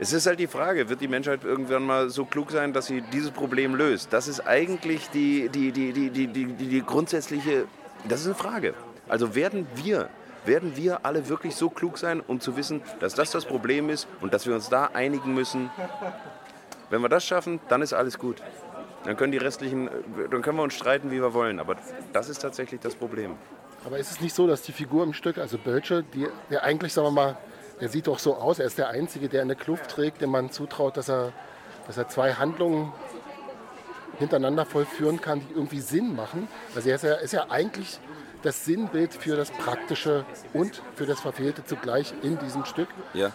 es ist halt die Frage, wird die Menschheit irgendwann mal so klug sein, dass sie dieses Problem löst? Das ist eigentlich die, die, die, die, die, die, die grundsätzliche, das ist eine Frage. Also werden wir, werden wir alle wirklich so klug sein, um zu wissen, dass das das Problem ist und dass wir uns da einigen müssen? Wenn wir das schaffen, dann ist alles gut. Dann können die restlichen, dann können wir uns streiten, wie wir wollen. Aber das ist tatsächlich das Problem. Aber ist es nicht so, dass die Figur im Stück, also Bölsche, der eigentlich, sagen wir mal, er sieht doch so aus, er ist der Einzige, der eine Kluft trägt, dem man zutraut, dass er, dass er zwei Handlungen hintereinander vollführen kann, die irgendwie Sinn machen. Also er ist ja, ist ja eigentlich das Sinnbild für das Praktische und für das Verfehlte zugleich in diesem Stück. Ja.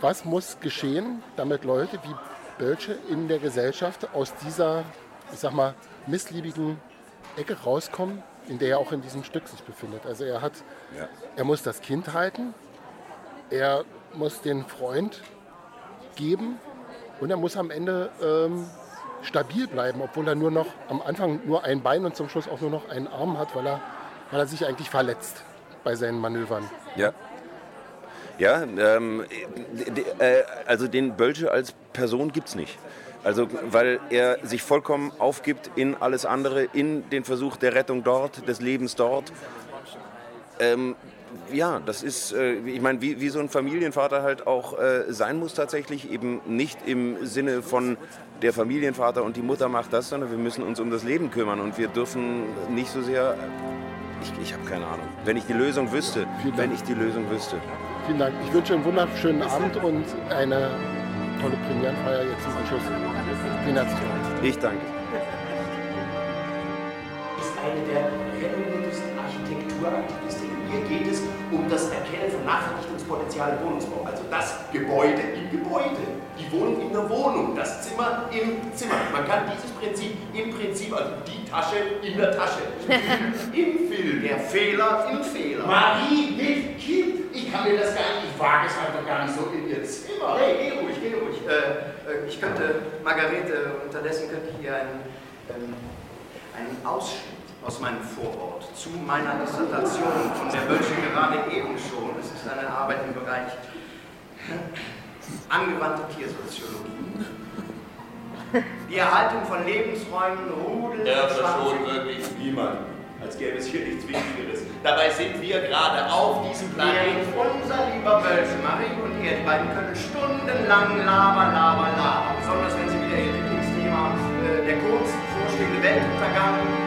Was muss geschehen, damit Leute wie Bölsche in der Gesellschaft aus dieser, ich sag mal, missliebigen Ecke rauskommen, in der er auch in diesem Stück sich befindet. Also er hat, Ja. er muss das Kind halten, er muss den Freund geben und er muss am Ende ähm, stabil bleiben, obwohl er nur noch am Anfang nur ein Bein und zum Schluss auch nur noch einen Arm hat, weil er, weil er sich eigentlich verletzt bei seinen Manövern. Ja. Ja, ähm, äh, also den Bölsche als Person gibt es nicht. Also, weil er sich vollkommen aufgibt in alles andere, in den Versuch der Rettung dort, des Lebens dort. Ähm, ja, das ist, äh, ich meine, wie, wie so ein Familienvater halt auch äh, sein muss tatsächlich, eben nicht im Sinne von der Familienvater und die Mutter macht das, sondern wir müssen uns um das Leben kümmern und wir dürfen nicht so sehr, ich, ich habe keine Ahnung, wenn ich die Lösung wüsste, Vielen Dank. wenn ich die Lösung wüsste. Vielen Dank. Ich wünsche einen wunderschönen Abend und eine tolle Premierenfeier jetzt im Anschluss. Vielen herzlichen Dank. Ich danke. ist eine der renommiertesten Architekturaktivitäten Kriterien für Nachverdichtungspotenzial im Wohnungsbau. Also das Gebäude im Gebäude. Die Wohnung in der Wohnung, das Zimmer im Zimmer. Man kann dieses Prinzip im Prinzip, also die Tasche in der Tasche, im Film, der Fehler im Fehler. Marie mit Kind? Ich kann mir das gar nicht, ich wage es halt doch gar nicht so in ihr Zimmer. Hey, geh ruhig, geh ruhig. Äh, äh, ich könnte, Margarete, unterdessen könnte ich hier einen, ähm, einen Ausschnitt aus meinem Vorwort zu meiner Dissertation, von der Wölsche gerade eben schon, es ist eine Arbeit im Bereich angewandte Tiersoziologie. Die Erhaltung von Lebensräumen, Rudeln, Er verschont wirklich niemanden, als gäbe es hier nichts Wichtigeres. Dabei sind wir gerade auf diesem Planeten. Unser lieber Wölsche, Marie und er, die beiden können stundenlang labern, labern, labern. Besonders wenn sie wieder ihr Lieblingsthema, äh, der kurz bevorstehende Weltuntergang,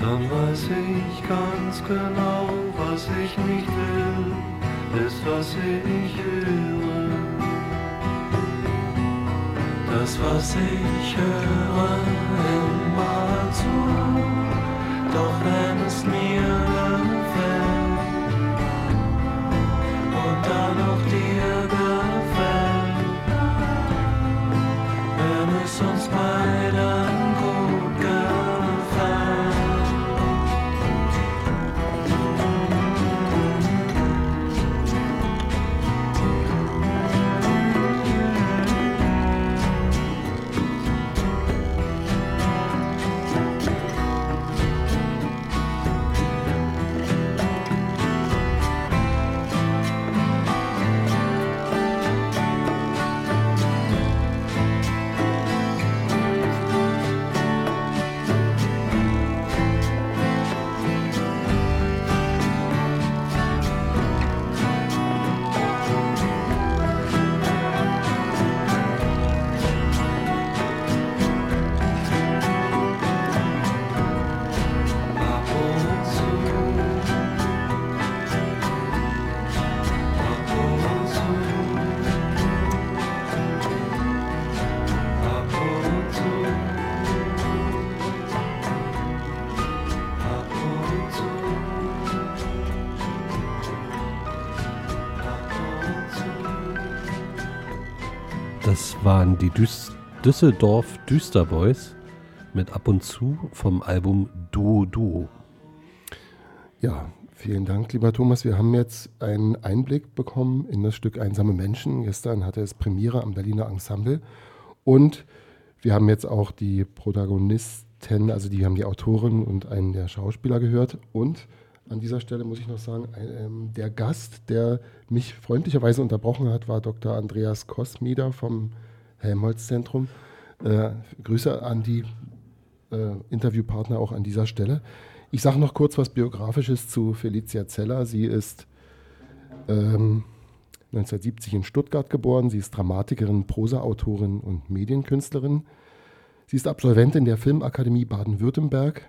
Dann weiß ich ganz genau, was ich nicht will, ist, was ich höre. Das, was ich höre, immer zu. Doch wenn es mir gefällt und dann auch dir gefällt, die Düs Düsseldorf Düsterboys mit ab und zu vom Album Duo Duo. Ja, vielen Dank, lieber Thomas. Wir haben jetzt einen Einblick bekommen in das Stück Einsame Menschen. Gestern hatte es Premiere am Berliner Ensemble. Und wir haben jetzt auch die Protagonisten, also die haben die Autorin und einen der Schauspieler gehört. Und an dieser Stelle muss ich noch sagen, ähm, der Gast, der mich freundlicherweise unterbrochen hat, war Dr. Andreas Kosmieder vom Helmholtz-Zentrum. Äh, Grüße an die äh, Interviewpartner auch an dieser Stelle. Ich sage noch kurz was Biografisches zu Felicia Zeller. Sie ist ähm, 1970 in Stuttgart geboren. Sie ist Dramatikerin, Prosaautorin und Medienkünstlerin. Sie ist Absolventin der Filmakademie Baden-Württemberg.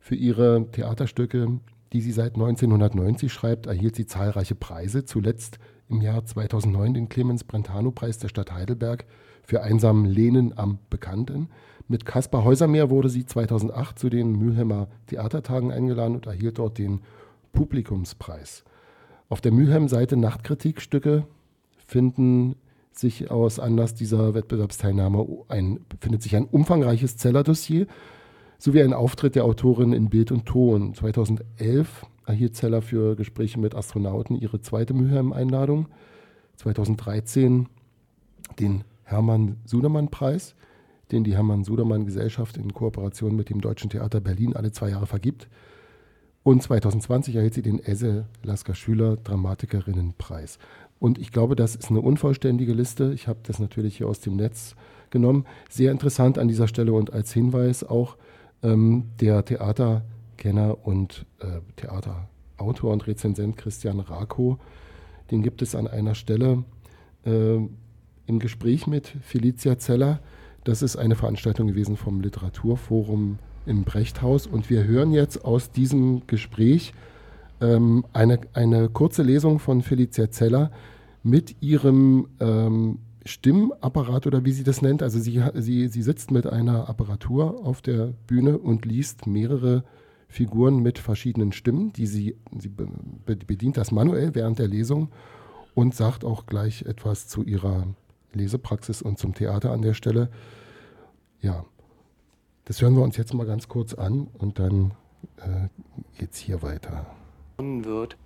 Für ihre Theaterstücke, die sie seit 1990 schreibt, erhielt sie zahlreiche Preise. Zuletzt im Jahr 2009 den Clemens-Brentano-Preis der Stadt Heidelberg für Einsam Lehnen am Bekannten. Mit Caspar Häusermeer wurde sie 2008 zu den Mülheimer Theatertagen eingeladen und erhielt dort den Publikumspreis. Auf der Mülheim-Seite Nachtkritikstücke finden sich aus Anlass dieser Wettbewerbsteilnahme ein, findet sich ein umfangreiches Zeller-Dossier sowie ein Auftritt der Autorin in Bild und Ton. 2011 erhielt Zeller für Gespräche mit Astronauten ihre zweite Mülheim-Einladung. 2013 den Hermann Sudermann-Preis, den die Hermann Sudermann-Gesellschaft in Kooperation mit dem Deutschen Theater Berlin alle zwei Jahre vergibt. Und 2020 erhielt sie den Else Lasker Schüler Dramatikerinnenpreis. Und ich glaube, das ist eine unvollständige Liste. Ich habe das natürlich hier aus dem Netz genommen. Sehr interessant an dieser Stelle und als Hinweis auch ähm, der Theaterkenner und äh, Theaterautor und Rezensent Christian Rako. Den gibt es an einer Stelle äh, im Gespräch mit Felicia Zeller. Das ist eine Veranstaltung gewesen vom Literaturforum im Brechthaus. Und wir hören jetzt aus diesem Gespräch ähm, eine, eine kurze Lesung von Felicia Zeller mit ihrem ähm, Stimmapparat oder wie sie das nennt. Also sie, sie, sie sitzt mit einer Apparatur auf der Bühne und liest mehrere Figuren mit verschiedenen Stimmen, die sie, sie bedient das manuell während der Lesung und sagt auch gleich etwas zu ihrer Lesepraxis und zum Theater an der Stelle. Ja, das hören wir uns jetzt mal ganz kurz an und dann äh, geht es hier weiter. Wird.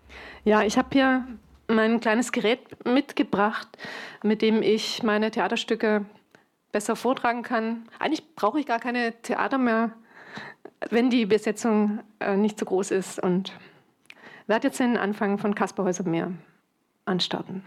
Ja, ich habe hier mein kleines Gerät mitgebracht, mit dem ich meine Theaterstücke besser vortragen kann. Eigentlich brauche ich gar keine Theater mehr, wenn die Besetzung äh, nicht so groß ist. Und werde jetzt den Anfang von Kaspar Häuser mehr anstarten.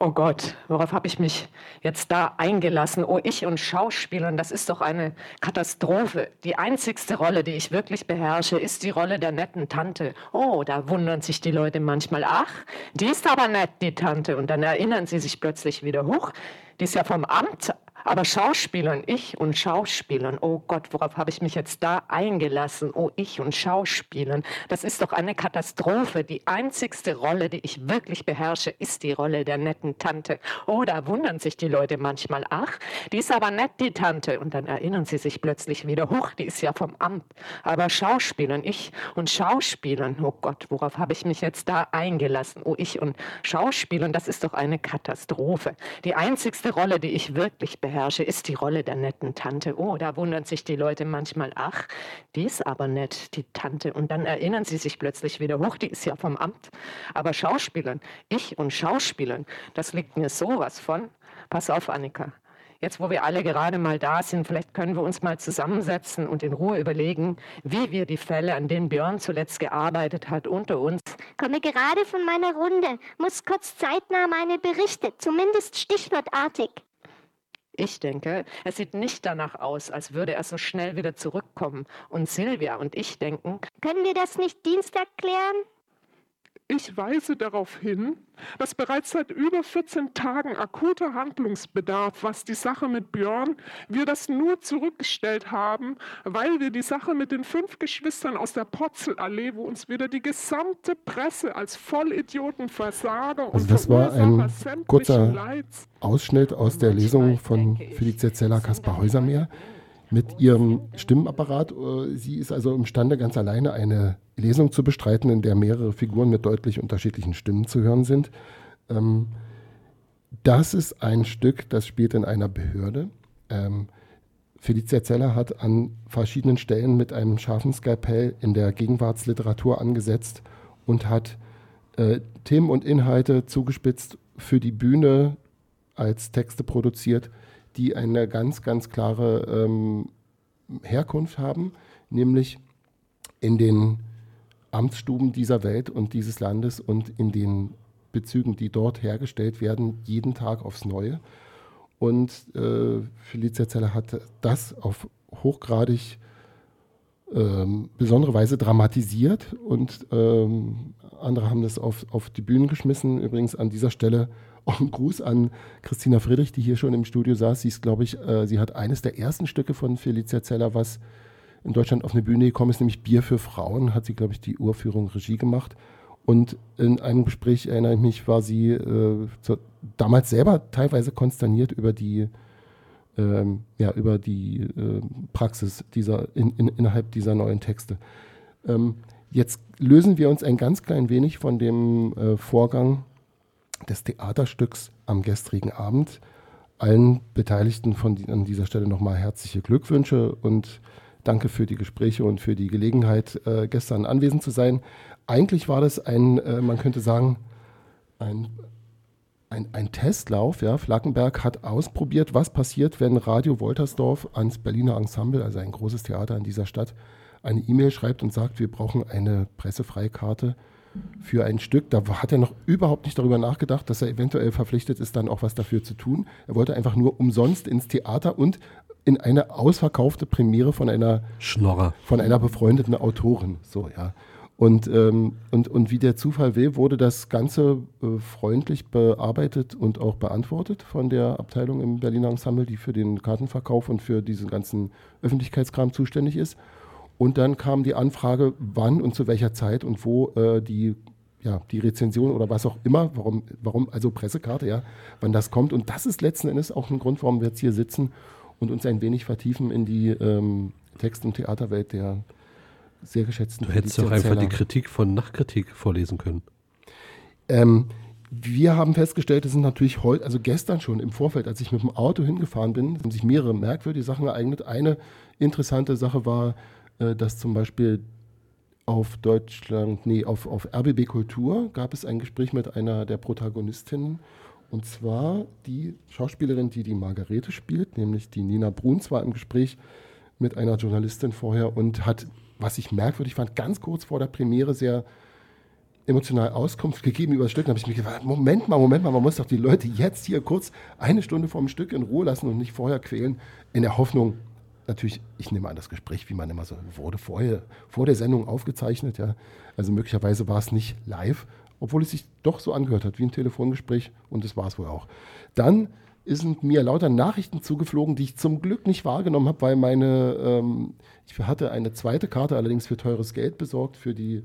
Oh Gott, worauf habe ich mich jetzt da eingelassen? Oh, ich und Schauspielern, das ist doch eine Katastrophe. Die einzigste Rolle, die ich wirklich beherrsche, ist die Rolle der netten Tante. Oh, da wundern sich die Leute manchmal. Ach, die ist aber nett, die Tante. Und dann erinnern sie sich plötzlich wieder, hoch, die ist ja vom Amt aber Schauspielern, ich und Schauspielern, oh Gott, worauf habe ich mich jetzt da eingelassen? Oh, ich und Schauspielern, das ist doch eine Katastrophe. Die einzigste Rolle, die ich wirklich beherrsche, ist die Rolle der netten Tante. Oh, da wundern sich die Leute manchmal, ach, die ist aber nett, die Tante. Und dann erinnern sie sich plötzlich wieder, hoch, die ist ja vom Amt. Aber Schauspielern, ich und Schauspielern, oh Gott, worauf habe ich mich jetzt da eingelassen? Oh, ich und Schauspielern, das ist doch eine Katastrophe. Die einzigste Rolle, die ich wirklich beherrsche, beherrsche, ist die Rolle der netten Tante. Oh, da wundern sich die Leute manchmal, ach, die ist aber nett, die Tante. Und dann erinnern sie sich plötzlich wieder, hoch, die ist ja vom Amt. Aber Schauspielern, ich und Schauspielern, das liegt mir sowas von. Pass auf, Annika. Jetzt, wo wir alle gerade mal da sind, vielleicht können wir uns mal zusammensetzen und in Ruhe überlegen, wie wir die Fälle, an denen Björn zuletzt gearbeitet hat, unter uns. Komme gerade von meiner Runde, muss kurz zeitnah meine Berichte, zumindest stichwortartig. Ich denke, es sieht nicht danach aus, als würde er so schnell wieder zurückkommen. Und Silvia und ich denken, können wir das nicht Dienstag klären? Ich weise darauf hin, dass bereits seit über 14 Tagen akuter Handlungsbedarf, was die Sache mit Björn, wir das nur zurückgestellt haben, weil wir die Sache mit den fünf Geschwistern aus der Potzelallee, wo uns wieder die gesamte Presse als Vollidioten, Versager also das war ein kurzer Ausschnitt aus der Lesung von Felicia Zeller Kaspar Häusermeer mit ihrem Stimmenapparat. Äh, sie ist also imstande, ganz alleine eine Lesung zu bestreiten, in der mehrere Figuren mit deutlich unterschiedlichen Stimmen zu hören sind. Ähm, das ist ein Stück, das spielt in einer Behörde. Ähm, Felicia Zeller hat an verschiedenen Stellen mit einem scharfen Skalpell in der Gegenwartsliteratur angesetzt und hat äh, Themen und Inhalte zugespitzt für die Bühne als Texte produziert, die eine ganz, ganz klare ähm, Herkunft haben, nämlich in den Amtsstuben dieser Welt und dieses Landes und in den Bezügen, die dort hergestellt werden, jeden Tag aufs Neue. Und äh, Felicia Zeller hat das auf hochgradig ähm, besondere Weise dramatisiert und ähm, andere haben das auf, auf die Bühnen geschmissen. Übrigens an dieser Stelle auch ein Gruß an Christina Friedrich, die hier schon im Studio saß. Sie ist, glaube ich, äh, sie hat eines der ersten Stücke von Felicia Zeller, was in Deutschland auf eine Bühne gekommen ist, nämlich Bier für Frauen, hat sie, glaube ich, die Urführung Regie gemacht. Und in einem Gespräch, erinnere ich mich, war sie äh, zu, damals selber teilweise konsterniert über die, ähm, ja, über die äh, Praxis dieser, in, in, innerhalb dieser neuen Texte. Ähm, jetzt lösen wir uns ein ganz klein wenig von dem äh, Vorgang des Theaterstücks am gestrigen Abend. Allen Beteiligten von an dieser Stelle nochmal herzliche Glückwünsche und danke für die Gespräche und für die Gelegenheit, äh, gestern anwesend zu sein. Eigentlich war das ein, äh, man könnte sagen, ein, ein, ein Testlauf. Ja. Flackenberg hat ausprobiert, was passiert, wenn Radio Woltersdorf ans Berliner Ensemble, also ein großes Theater in dieser Stadt, eine E-Mail schreibt und sagt, wir brauchen eine Pressefreikarte für ein Stück. Da hat er noch überhaupt nicht darüber nachgedacht, dass er eventuell verpflichtet ist, dann auch was dafür zu tun. Er wollte einfach nur umsonst ins Theater und in eine ausverkaufte Premiere von einer Schnorrer. von einer befreundeten Autorin. So, ja. Und, ähm, und, und wie der Zufall will, wurde das Ganze äh, freundlich bearbeitet und auch beantwortet von der Abteilung im Berliner Ensemble, die für den Kartenverkauf und für diesen ganzen Öffentlichkeitskram zuständig ist. Und dann kam die Anfrage, wann und zu welcher Zeit und wo äh, die, ja, die Rezension oder was auch immer, warum, warum, also Pressekarte, ja, wann das kommt. Und das ist letzten Endes auch ein Grund, warum wir jetzt hier sitzen und uns ein wenig vertiefen in die ähm, Text- und Theaterwelt der sehr geschätzten Du hättest doch einfach die Kritik von Nachkritik vorlesen können. Ähm, wir haben festgestellt, es sind natürlich heute, also gestern schon im Vorfeld, als ich mit dem Auto hingefahren bin, haben sich mehrere merkwürdige Sachen ereignet. Eine interessante Sache war, äh, dass zum Beispiel auf Deutschland, nee, auf, auf RBB Kultur gab es ein Gespräch mit einer der Protagonistinnen. Und zwar die Schauspielerin, die die Margarete spielt, nämlich die Nina Bruns, war im Gespräch mit einer Journalistin vorher und hat, was ich merkwürdig fand, ganz kurz vor der Premiere sehr emotional Auskunft gegeben über das Stück. Dann habe ich mir gedacht, Moment mal, Moment mal, man muss doch die Leute jetzt hier kurz eine Stunde vor dem Stück in Ruhe lassen und nicht vorher quälen, in der Hoffnung, natürlich, ich nehme an, das Gespräch, wie man immer so wurde, vorher, vor der Sendung aufgezeichnet. Ja. Also möglicherweise war es nicht live, obwohl es sich doch so angehört hat wie ein Telefongespräch und das war es wohl auch. Dann sind mir lauter Nachrichten zugeflogen, die ich zum Glück nicht wahrgenommen habe, weil meine, ähm, ich hatte eine zweite Karte allerdings für teures Geld besorgt für die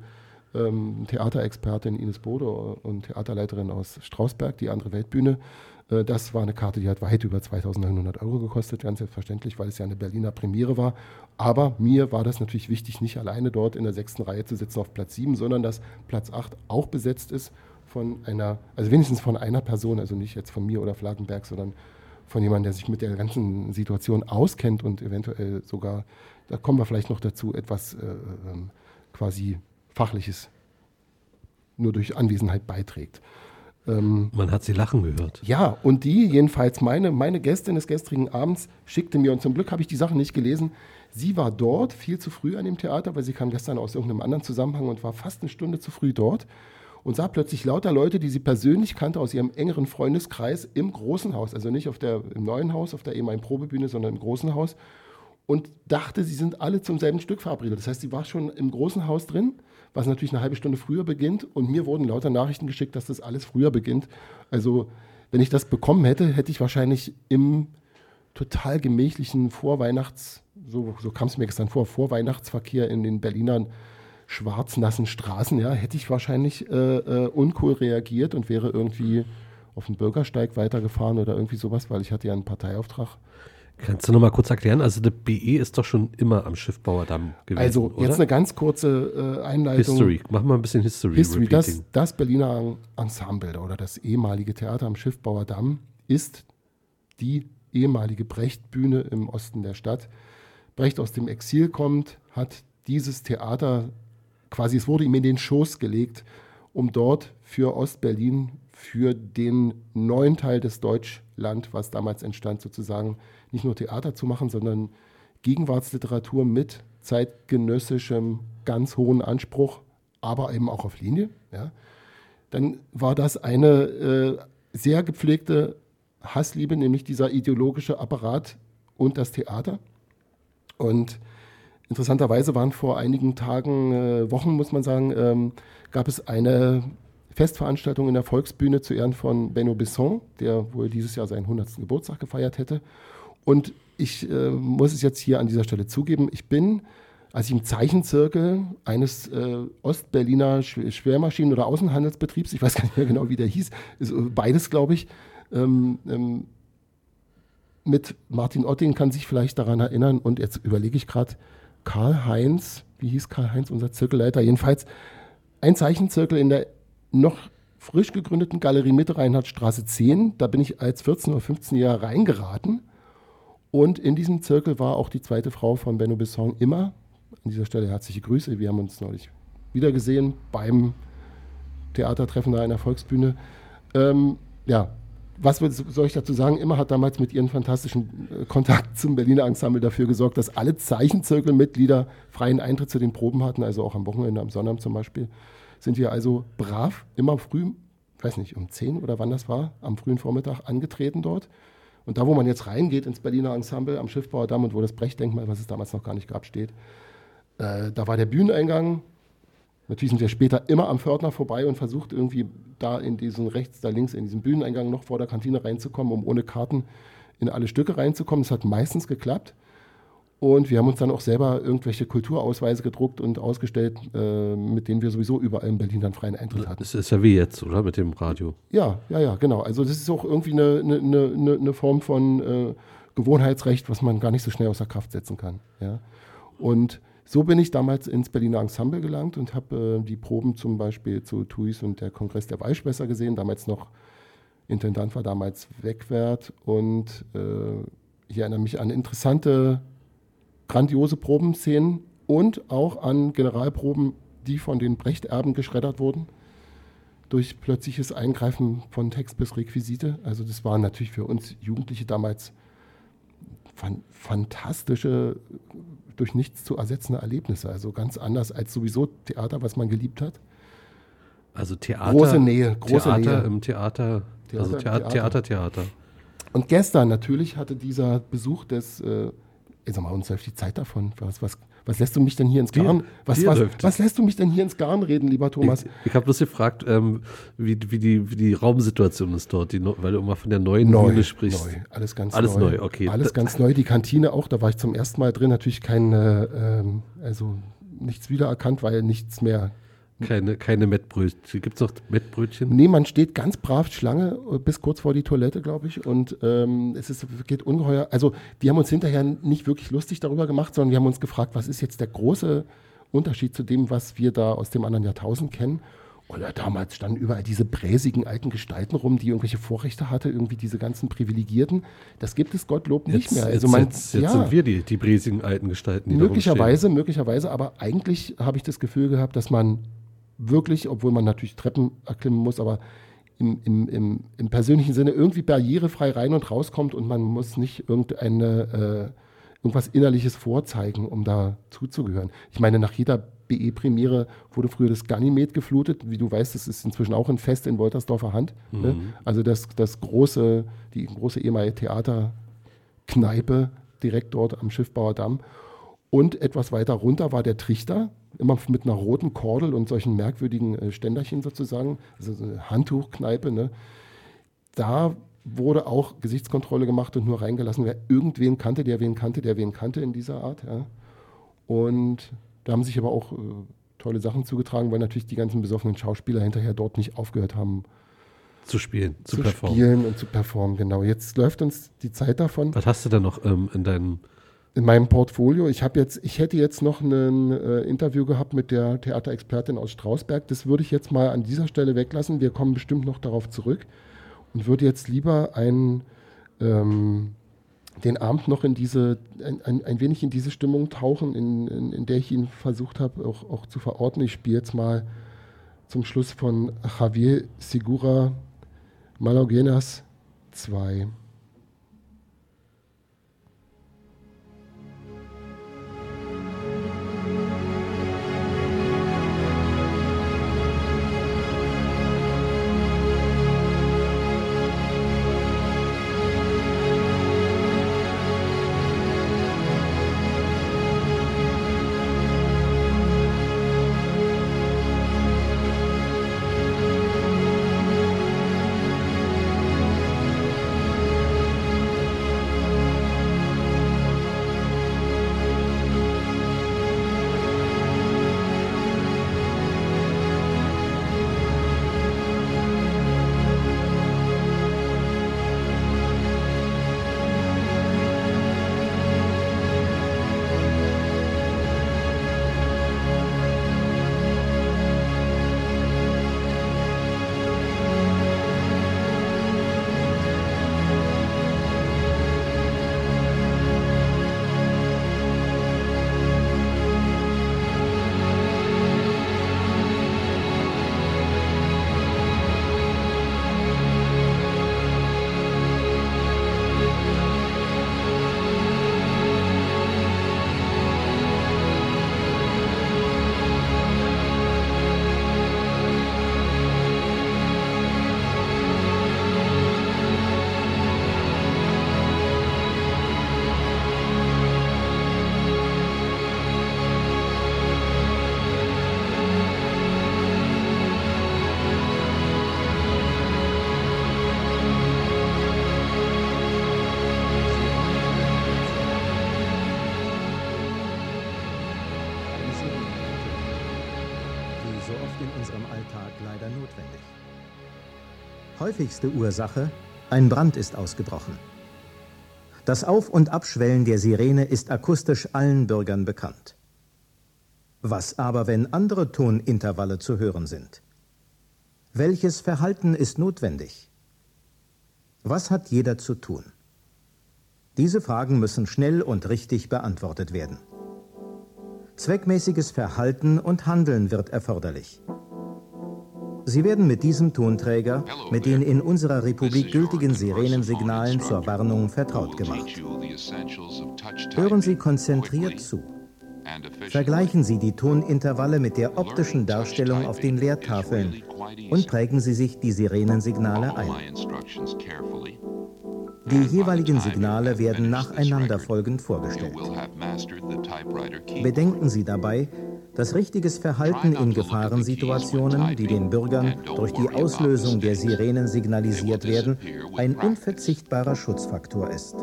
ähm, Theaterexpertin Ines Bode und Theaterleiterin aus Strausberg, die andere Weltbühne. Äh, das war eine Karte, die hat weit über 2900 Euro gekostet, ganz selbstverständlich, weil es ja eine Berliner Premiere war. Aber mir war das natürlich wichtig, nicht alleine dort in der sechsten Reihe zu sitzen auf Platz 7, sondern dass Platz 8 auch besetzt ist von einer, also wenigstens von einer Person, also nicht jetzt von mir oder Flagenberg, sondern von jemandem, der sich mit der ganzen Situation auskennt und eventuell sogar, da kommen wir vielleicht noch dazu, etwas äh, ähm, quasi Fachliches nur durch Anwesenheit beiträgt. Ähm, Man hat sie lachen gehört. Ja, und die, jedenfalls meine, meine Gästin des gestrigen Abends, schickte mir, und zum Glück habe ich die Sachen nicht gelesen, sie war dort viel zu früh an dem Theater, weil sie kam gestern aus irgendeinem anderen Zusammenhang und war fast eine Stunde zu früh dort und sah plötzlich lauter Leute, die sie persönlich kannte aus ihrem engeren Freundeskreis im großen Haus, also nicht auf der, im neuen Haus, auf der ehemaligen Probebühne, sondern im großen Haus und dachte, sie sind alle zum selben Stück verabredet. Das heißt, sie war schon im großen Haus drin was natürlich eine halbe Stunde früher beginnt. Und mir wurden lauter Nachrichten geschickt, dass das alles früher beginnt. Also, wenn ich das bekommen hätte, hätte ich wahrscheinlich im total gemächlichen Vorweihnachts, so, so kam es mir gestern vor, Vorweihnachtsverkehr in den Berliner schwarz-nassen Straßen, ja, hätte ich wahrscheinlich äh, äh, uncool reagiert und wäre irgendwie auf den Bürgersteig weitergefahren oder irgendwie sowas, weil ich hatte ja einen Parteiauftrag. Kannst du noch mal kurz erklären? Also der BE ist doch schon immer am Schiffbauerdamm gewesen. Also oder? jetzt eine ganz kurze äh, Einleitung. History. Mach mal ein bisschen History. History. Das, das, Berliner Ensemble oder das ehemalige Theater am Schiffbauerdamm ist die ehemalige Brecht-Bühne im Osten der Stadt. Brecht aus dem Exil kommt, hat dieses Theater quasi, es wurde ihm in den Schoß gelegt, um dort für Ostberlin, für den neuen Teil des Deutschland, was damals entstand, sozusagen nicht nur Theater zu machen, sondern Gegenwartsliteratur mit zeitgenössischem, ganz hohen Anspruch, aber eben auch auf Linie. Ja. Dann war das eine äh, sehr gepflegte Hassliebe, nämlich dieser ideologische Apparat und das Theater. Und interessanterweise waren vor einigen Tagen, äh, Wochen muss man sagen, ähm, gab es eine Festveranstaltung in der Volksbühne zu Ehren von Benno Besson, der wohl dieses Jahr seinen 100. Geburtstag gefeiert hätte. Und ich äh, muss es jetzt hier an dieser Stelle zugeben, ich bin, als ich im Zeichenzirkel eines äh, Ostberliner Sch Schwermaschinen- oder Außenhandelsbetriebs, ich weiß gar nicht mehr genau, wie der hieß, ist, äh, beides, glaube ich, ähm, ähm, mit Martin Otting kann sich vielleicht daran erinnern und jetzt überlege ich gerade, Karl-Heinz, wie hieß Karl-Heinz, unser Zirkelleiter, jedenfalls ein Zeichenzirkel in der noch frisch gegründeten Galerie Mitte Reinhardtstraße 10. Da bin ich als 14- oder 15-Jähriger reingeraten. Und in diesem Zirkel war auch die zweite Frau von Benno Besson immer. An dieser Stelle herzliche Grüße. Wir haben uns neulich wiedergesehen beim Theatertreffen da in der Volksbühne. Ähm, ja, was soll ich dazu sagen? Immer hat damals mit ihren fantastischen äh, Kontakt zum Berliner Ensemble dafür gesorgt, dass alle Zeichenzirkelmitglieder freien Eintritt zu den Proben hatten, also auch am Wochenende, am Sonnabend zum Beispiel. Sind wir also brav, immer früh, weiß nicht, um 10 oder wann das war, am frühen Vormittag angetreten dort. Und da, wo man jetzt reingeht ins Berliner Ensemble am Schiffbauer Damm und wo das Brechtdenkmal, was es damals noch gar nicht gab, steht, äh, da war der Bühneneingang. Natürlich sind wir später immer am Pförtner vorbei und versucht irgendwie da in diesen rechts, da links, in diesen Bühneneingang noch vor der Kantine reinzukommen, um ohne Karten in alle Stücke reinzukommen. Das hat meistens geklappt. Und wir haben uns dann auch selber irgendwelche Kulturausweise gedruckt und ausgestellt, äh, mit denen wir sowieso überall in Berlin dann freien Eintritt hatten. Das ist ja wie jetzt, oder? Mit dem Radio. Ja, ja, ja, genau. Also das ist auch irgendwie eine, eine, eine, eine Form von äh, Gewohnheitsrecht, was man gar nicht so schnell außer Kraft setzen kann. Ja. Und so bin ich damals ins Berliner Ensemble gelangt und habe äh, die Proben zum Beispiel zu Thuis und der Kongress der Weichspesser gesehen. Damals noch Intendant war damals Wegwert und äh, ich erinnere mich an interessante grandiose Probenszenen und auch an Generalproben, die von den Brechterben geschreddert wurden. Durch plötzliches Eingreifen von Text bis Requisite. Also, das waren natürlich für uns Jugendliche damals fan fantastische, durch nichts zu ersetzende Erlebnisse. Also ganz anders als sowieso Theater, was man geliebt hat. Also Theater. Große Nähe, große Theater Nähe. im Theater. Theater also Theater. Theater, Theater. Und gestern natürlich hatte dieser Besuch des, äh, ich sag mal, uns läuft die Zeit davon. Was, was, was lässt du mich denn hier ins Garn? Was, was, was lässt du mich denn hier ins Garn reden, lieber Thomas? Ich, ich habe bloß gefragt, ähm, wie, wie, die, wie die Raumsituation ist dort, die, weil du immer von der neuen neu, Bühne sprichst. neu, alles ganz Alles neu. neu, okay. Alles ganz neu. Die Kantine auch, da war ich zum ersten Mal drin. Natürlich kein, äh, also nichts wiedererkannt, weil nichts mehr. Keine, keine Mettbrötchen. Gibt es noch Mettbrötchen? Nee, man steht ganz brav Schlange äh, bis kurz vor die Toilette, glaube ich. Und ähm, es ist, geht ungeheuer. Also, die haben uns hinterher nicht wirklich lustig darüber gemacht, sondern die haben uns gefragt, was ist jetzt der große Unterschied zu dem, was wir da aus dem anderen Jahrtausend kennen. Und ja, damals standen überall diese bräsigen alten Gestalten rum, die irgendwelche Vorrechte hatte, irgendwie diese ganzen Privilegierten. Das gibt es Gottlob nicht Jetzt, mehr. jetzt, Also man, jetzt, jetzt ja, sind wir die, die bräsigen alten Gestalten, die möglicherweise, möglicherweise, aber eigentlich habe ich das Gefühl gehabt, dass man wirklich, obwohl man natürlich Treppen erklimmen muss, aber im, im, im, im persönlichen Sinne irgendwie barrierefrei rein und rauskommt und man muss nicht irgendeine, äh, irgendwas Innerliches vorzeigen, um da zuzugehören. Ich meine, nach jeder BE-Premiere wurde früher das Ganymed geflutet. Wie du weißt, das ist inzwischen auch ein Fest in Woltersdorfer Hand. Ne? Mhm. Also das, das große, die große ehemalige Theaterkneipe direkt dort am Schiffbauer Damm. Und etwas weiter runter war der Trichter, immer mit einer roten Kordel und solchen merkwürdigen äh, Ständerchen sozusagen, also so eine Handtuchkneipe. Ne? Da wurde auch Gesichtskontrolle gemacht und nur reingelassen, wer irgendwen kannte, der wen kannte, der wen kannte in dieser Art. Ja? Und da haben sich aber auch äh, tolle Sachen zugetragen, weil natürlich die ganzen besoffenen Schauspieler hinterher dort nicht aufgehört haben, Zu spielen, zu, zu performen. spielen und zu performen. Genau, jetzt läuft uns die Zeit davon. Was hast du da noch ähm, in deinem in meinem Portfolio. Ich jetzt, ich hätte jetzt noch ein äh, Interview gehabt mit der Theaterexpertin aus Strausberg. Das würde ich jetzt mal an dieser Stelle weglassen. Wir kommen bestimmt noch darauf zurück und würde jetzt lieber ein, ähm, den Abend noch in diese, ein, ein, ein wenig in diese Stimmung tauchen, in, in, in der ich ihn versucht habe, auch, auch zu verorten. Ich spiele jetzt mal zum Schluss von Javier Segura Malaugenas 2. so oft in unserem Alltag leider notwendig. Häufigste Ursache, ein Brand ist ausgebrochen. Das Auf- und Abschwellen der Sirene ist akustisch allen Bürgern bekannt. Was aber, wenn andere Tonintervalle zu hören sind? Welches Verhalten ist notwendig? Was hat jeder zu tun? Diese Fragen müssen schnell und richtig beantwortet werden. Zweckmäßiges Verhalten und Handeln wird erforderlich. Sie werden mit diesem Tonträger mit den in unserer Republik gültigen Sirenensignalen zur Warnung vertraut gemacht. Hören Sie konzentriert zu. Vergleichen Sie die Tonintervalle mit der optischen Darstellung auf den Leertafeln und prägen Sie sich die Sirenensignale ein. Die jeweiligen Signale werden nacheinander folgend vorgestellt. Bedenken Sie dabei, dass richtiges Verhalten in Gefahrensituationen, die den Bürgern durch die Auslösung der Sirenen signalisiert werden, ein unverzichtbarer Schutzfaktor ist.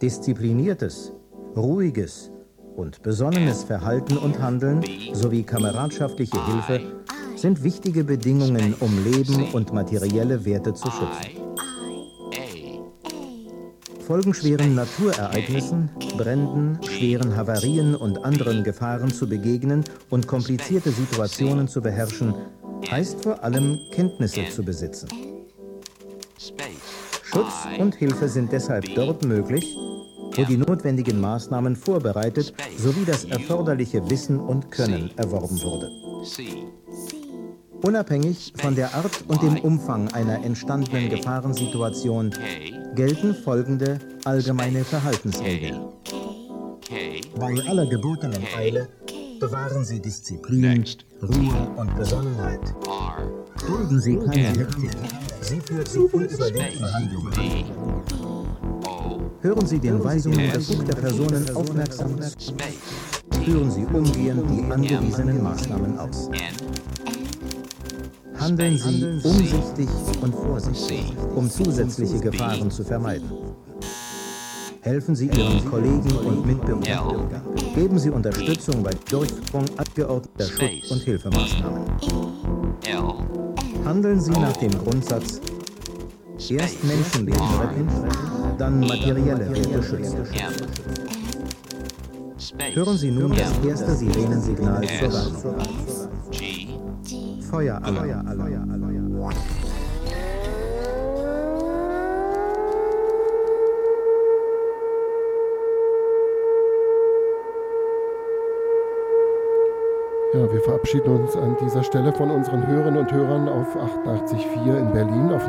Diszipliniertes, ruhiges und besonnenes Verhalten und Handeln sowie kameradschaftliche Hilfe sind wichtige Bedingungen, um Leben und materielle Werte zu schützen. Folgenschweren Naturereignissen, Bränden, schweren Havarien und anderen Gefahren zu begegnen und komplizierte Situationen zu beherrschen, heißt vor allem Kenntnisse zu besitzen. Schutz und Hilfe sind deshalb dort möglich, wo die notwendigen Maßnahmen vorbereitet sowie das erforderliche Wissen und Können erworben wurde. Unabhängig von der Art und dem Umfang einer entstandenen Gefahrensituation gelten folgende allgemeine Verhaltensregeln. Bei aller gebotenen Eile bewahren Sie Disziplin, Ruhe und Besonnenheit. Dulden Sie keine Hektik. Sie führt zu unüberlegten Handlungen. Hören Sie den Weisungen befugter Personen aufmerksam. Führen Sie umgehend die angewiesenen Maßnahmen aus. Handeln Sie umsichtig und vorsichtig, um zusätzliche Gefahren zu vermeiden. Helfen Sie Ihren Kollegen und Mitbürgern. Geben Sie Unterstützung bei Durchführung abgeordneter Schutz- und Hilfemaßnahmen. Handeln Sie nach dem Grundsatz, erst Menschenleben retten, dann materielle Werte schützen. Hören Sie nun das erste Sirenensignal zur Warnung. Feueralarm. Ja, wir verabschieden uns an dieser Stelle von unseren Hörerinnen und Hörern auf 88.4 in Berlin, auf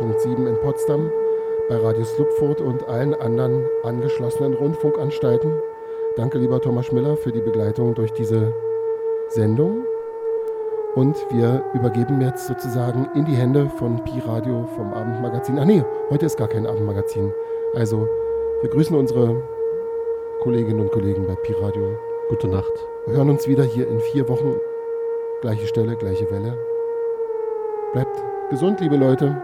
90.7 in Potsdam, bei Radio Slupfurt und allen anderen angeschlossenen Rundfunkanstalten. Danke, lieber Thomas Miller, für die Begleitung durch diese Sendung. Und wir übergeben jetzt sozusagen in die Hände von Pi Radio vom Abendmagazin. Ach nee, heute ist gar kein Abendmagazin. Also, wir grüßen unsere Kolleginnen und Kollegen bei Pi Radio. Gute Nacht. Wir hören uns wieder hier in vier Wochen. Gleiche Stelle, gleiche Welle. Bleibt gesund, liebe Leute.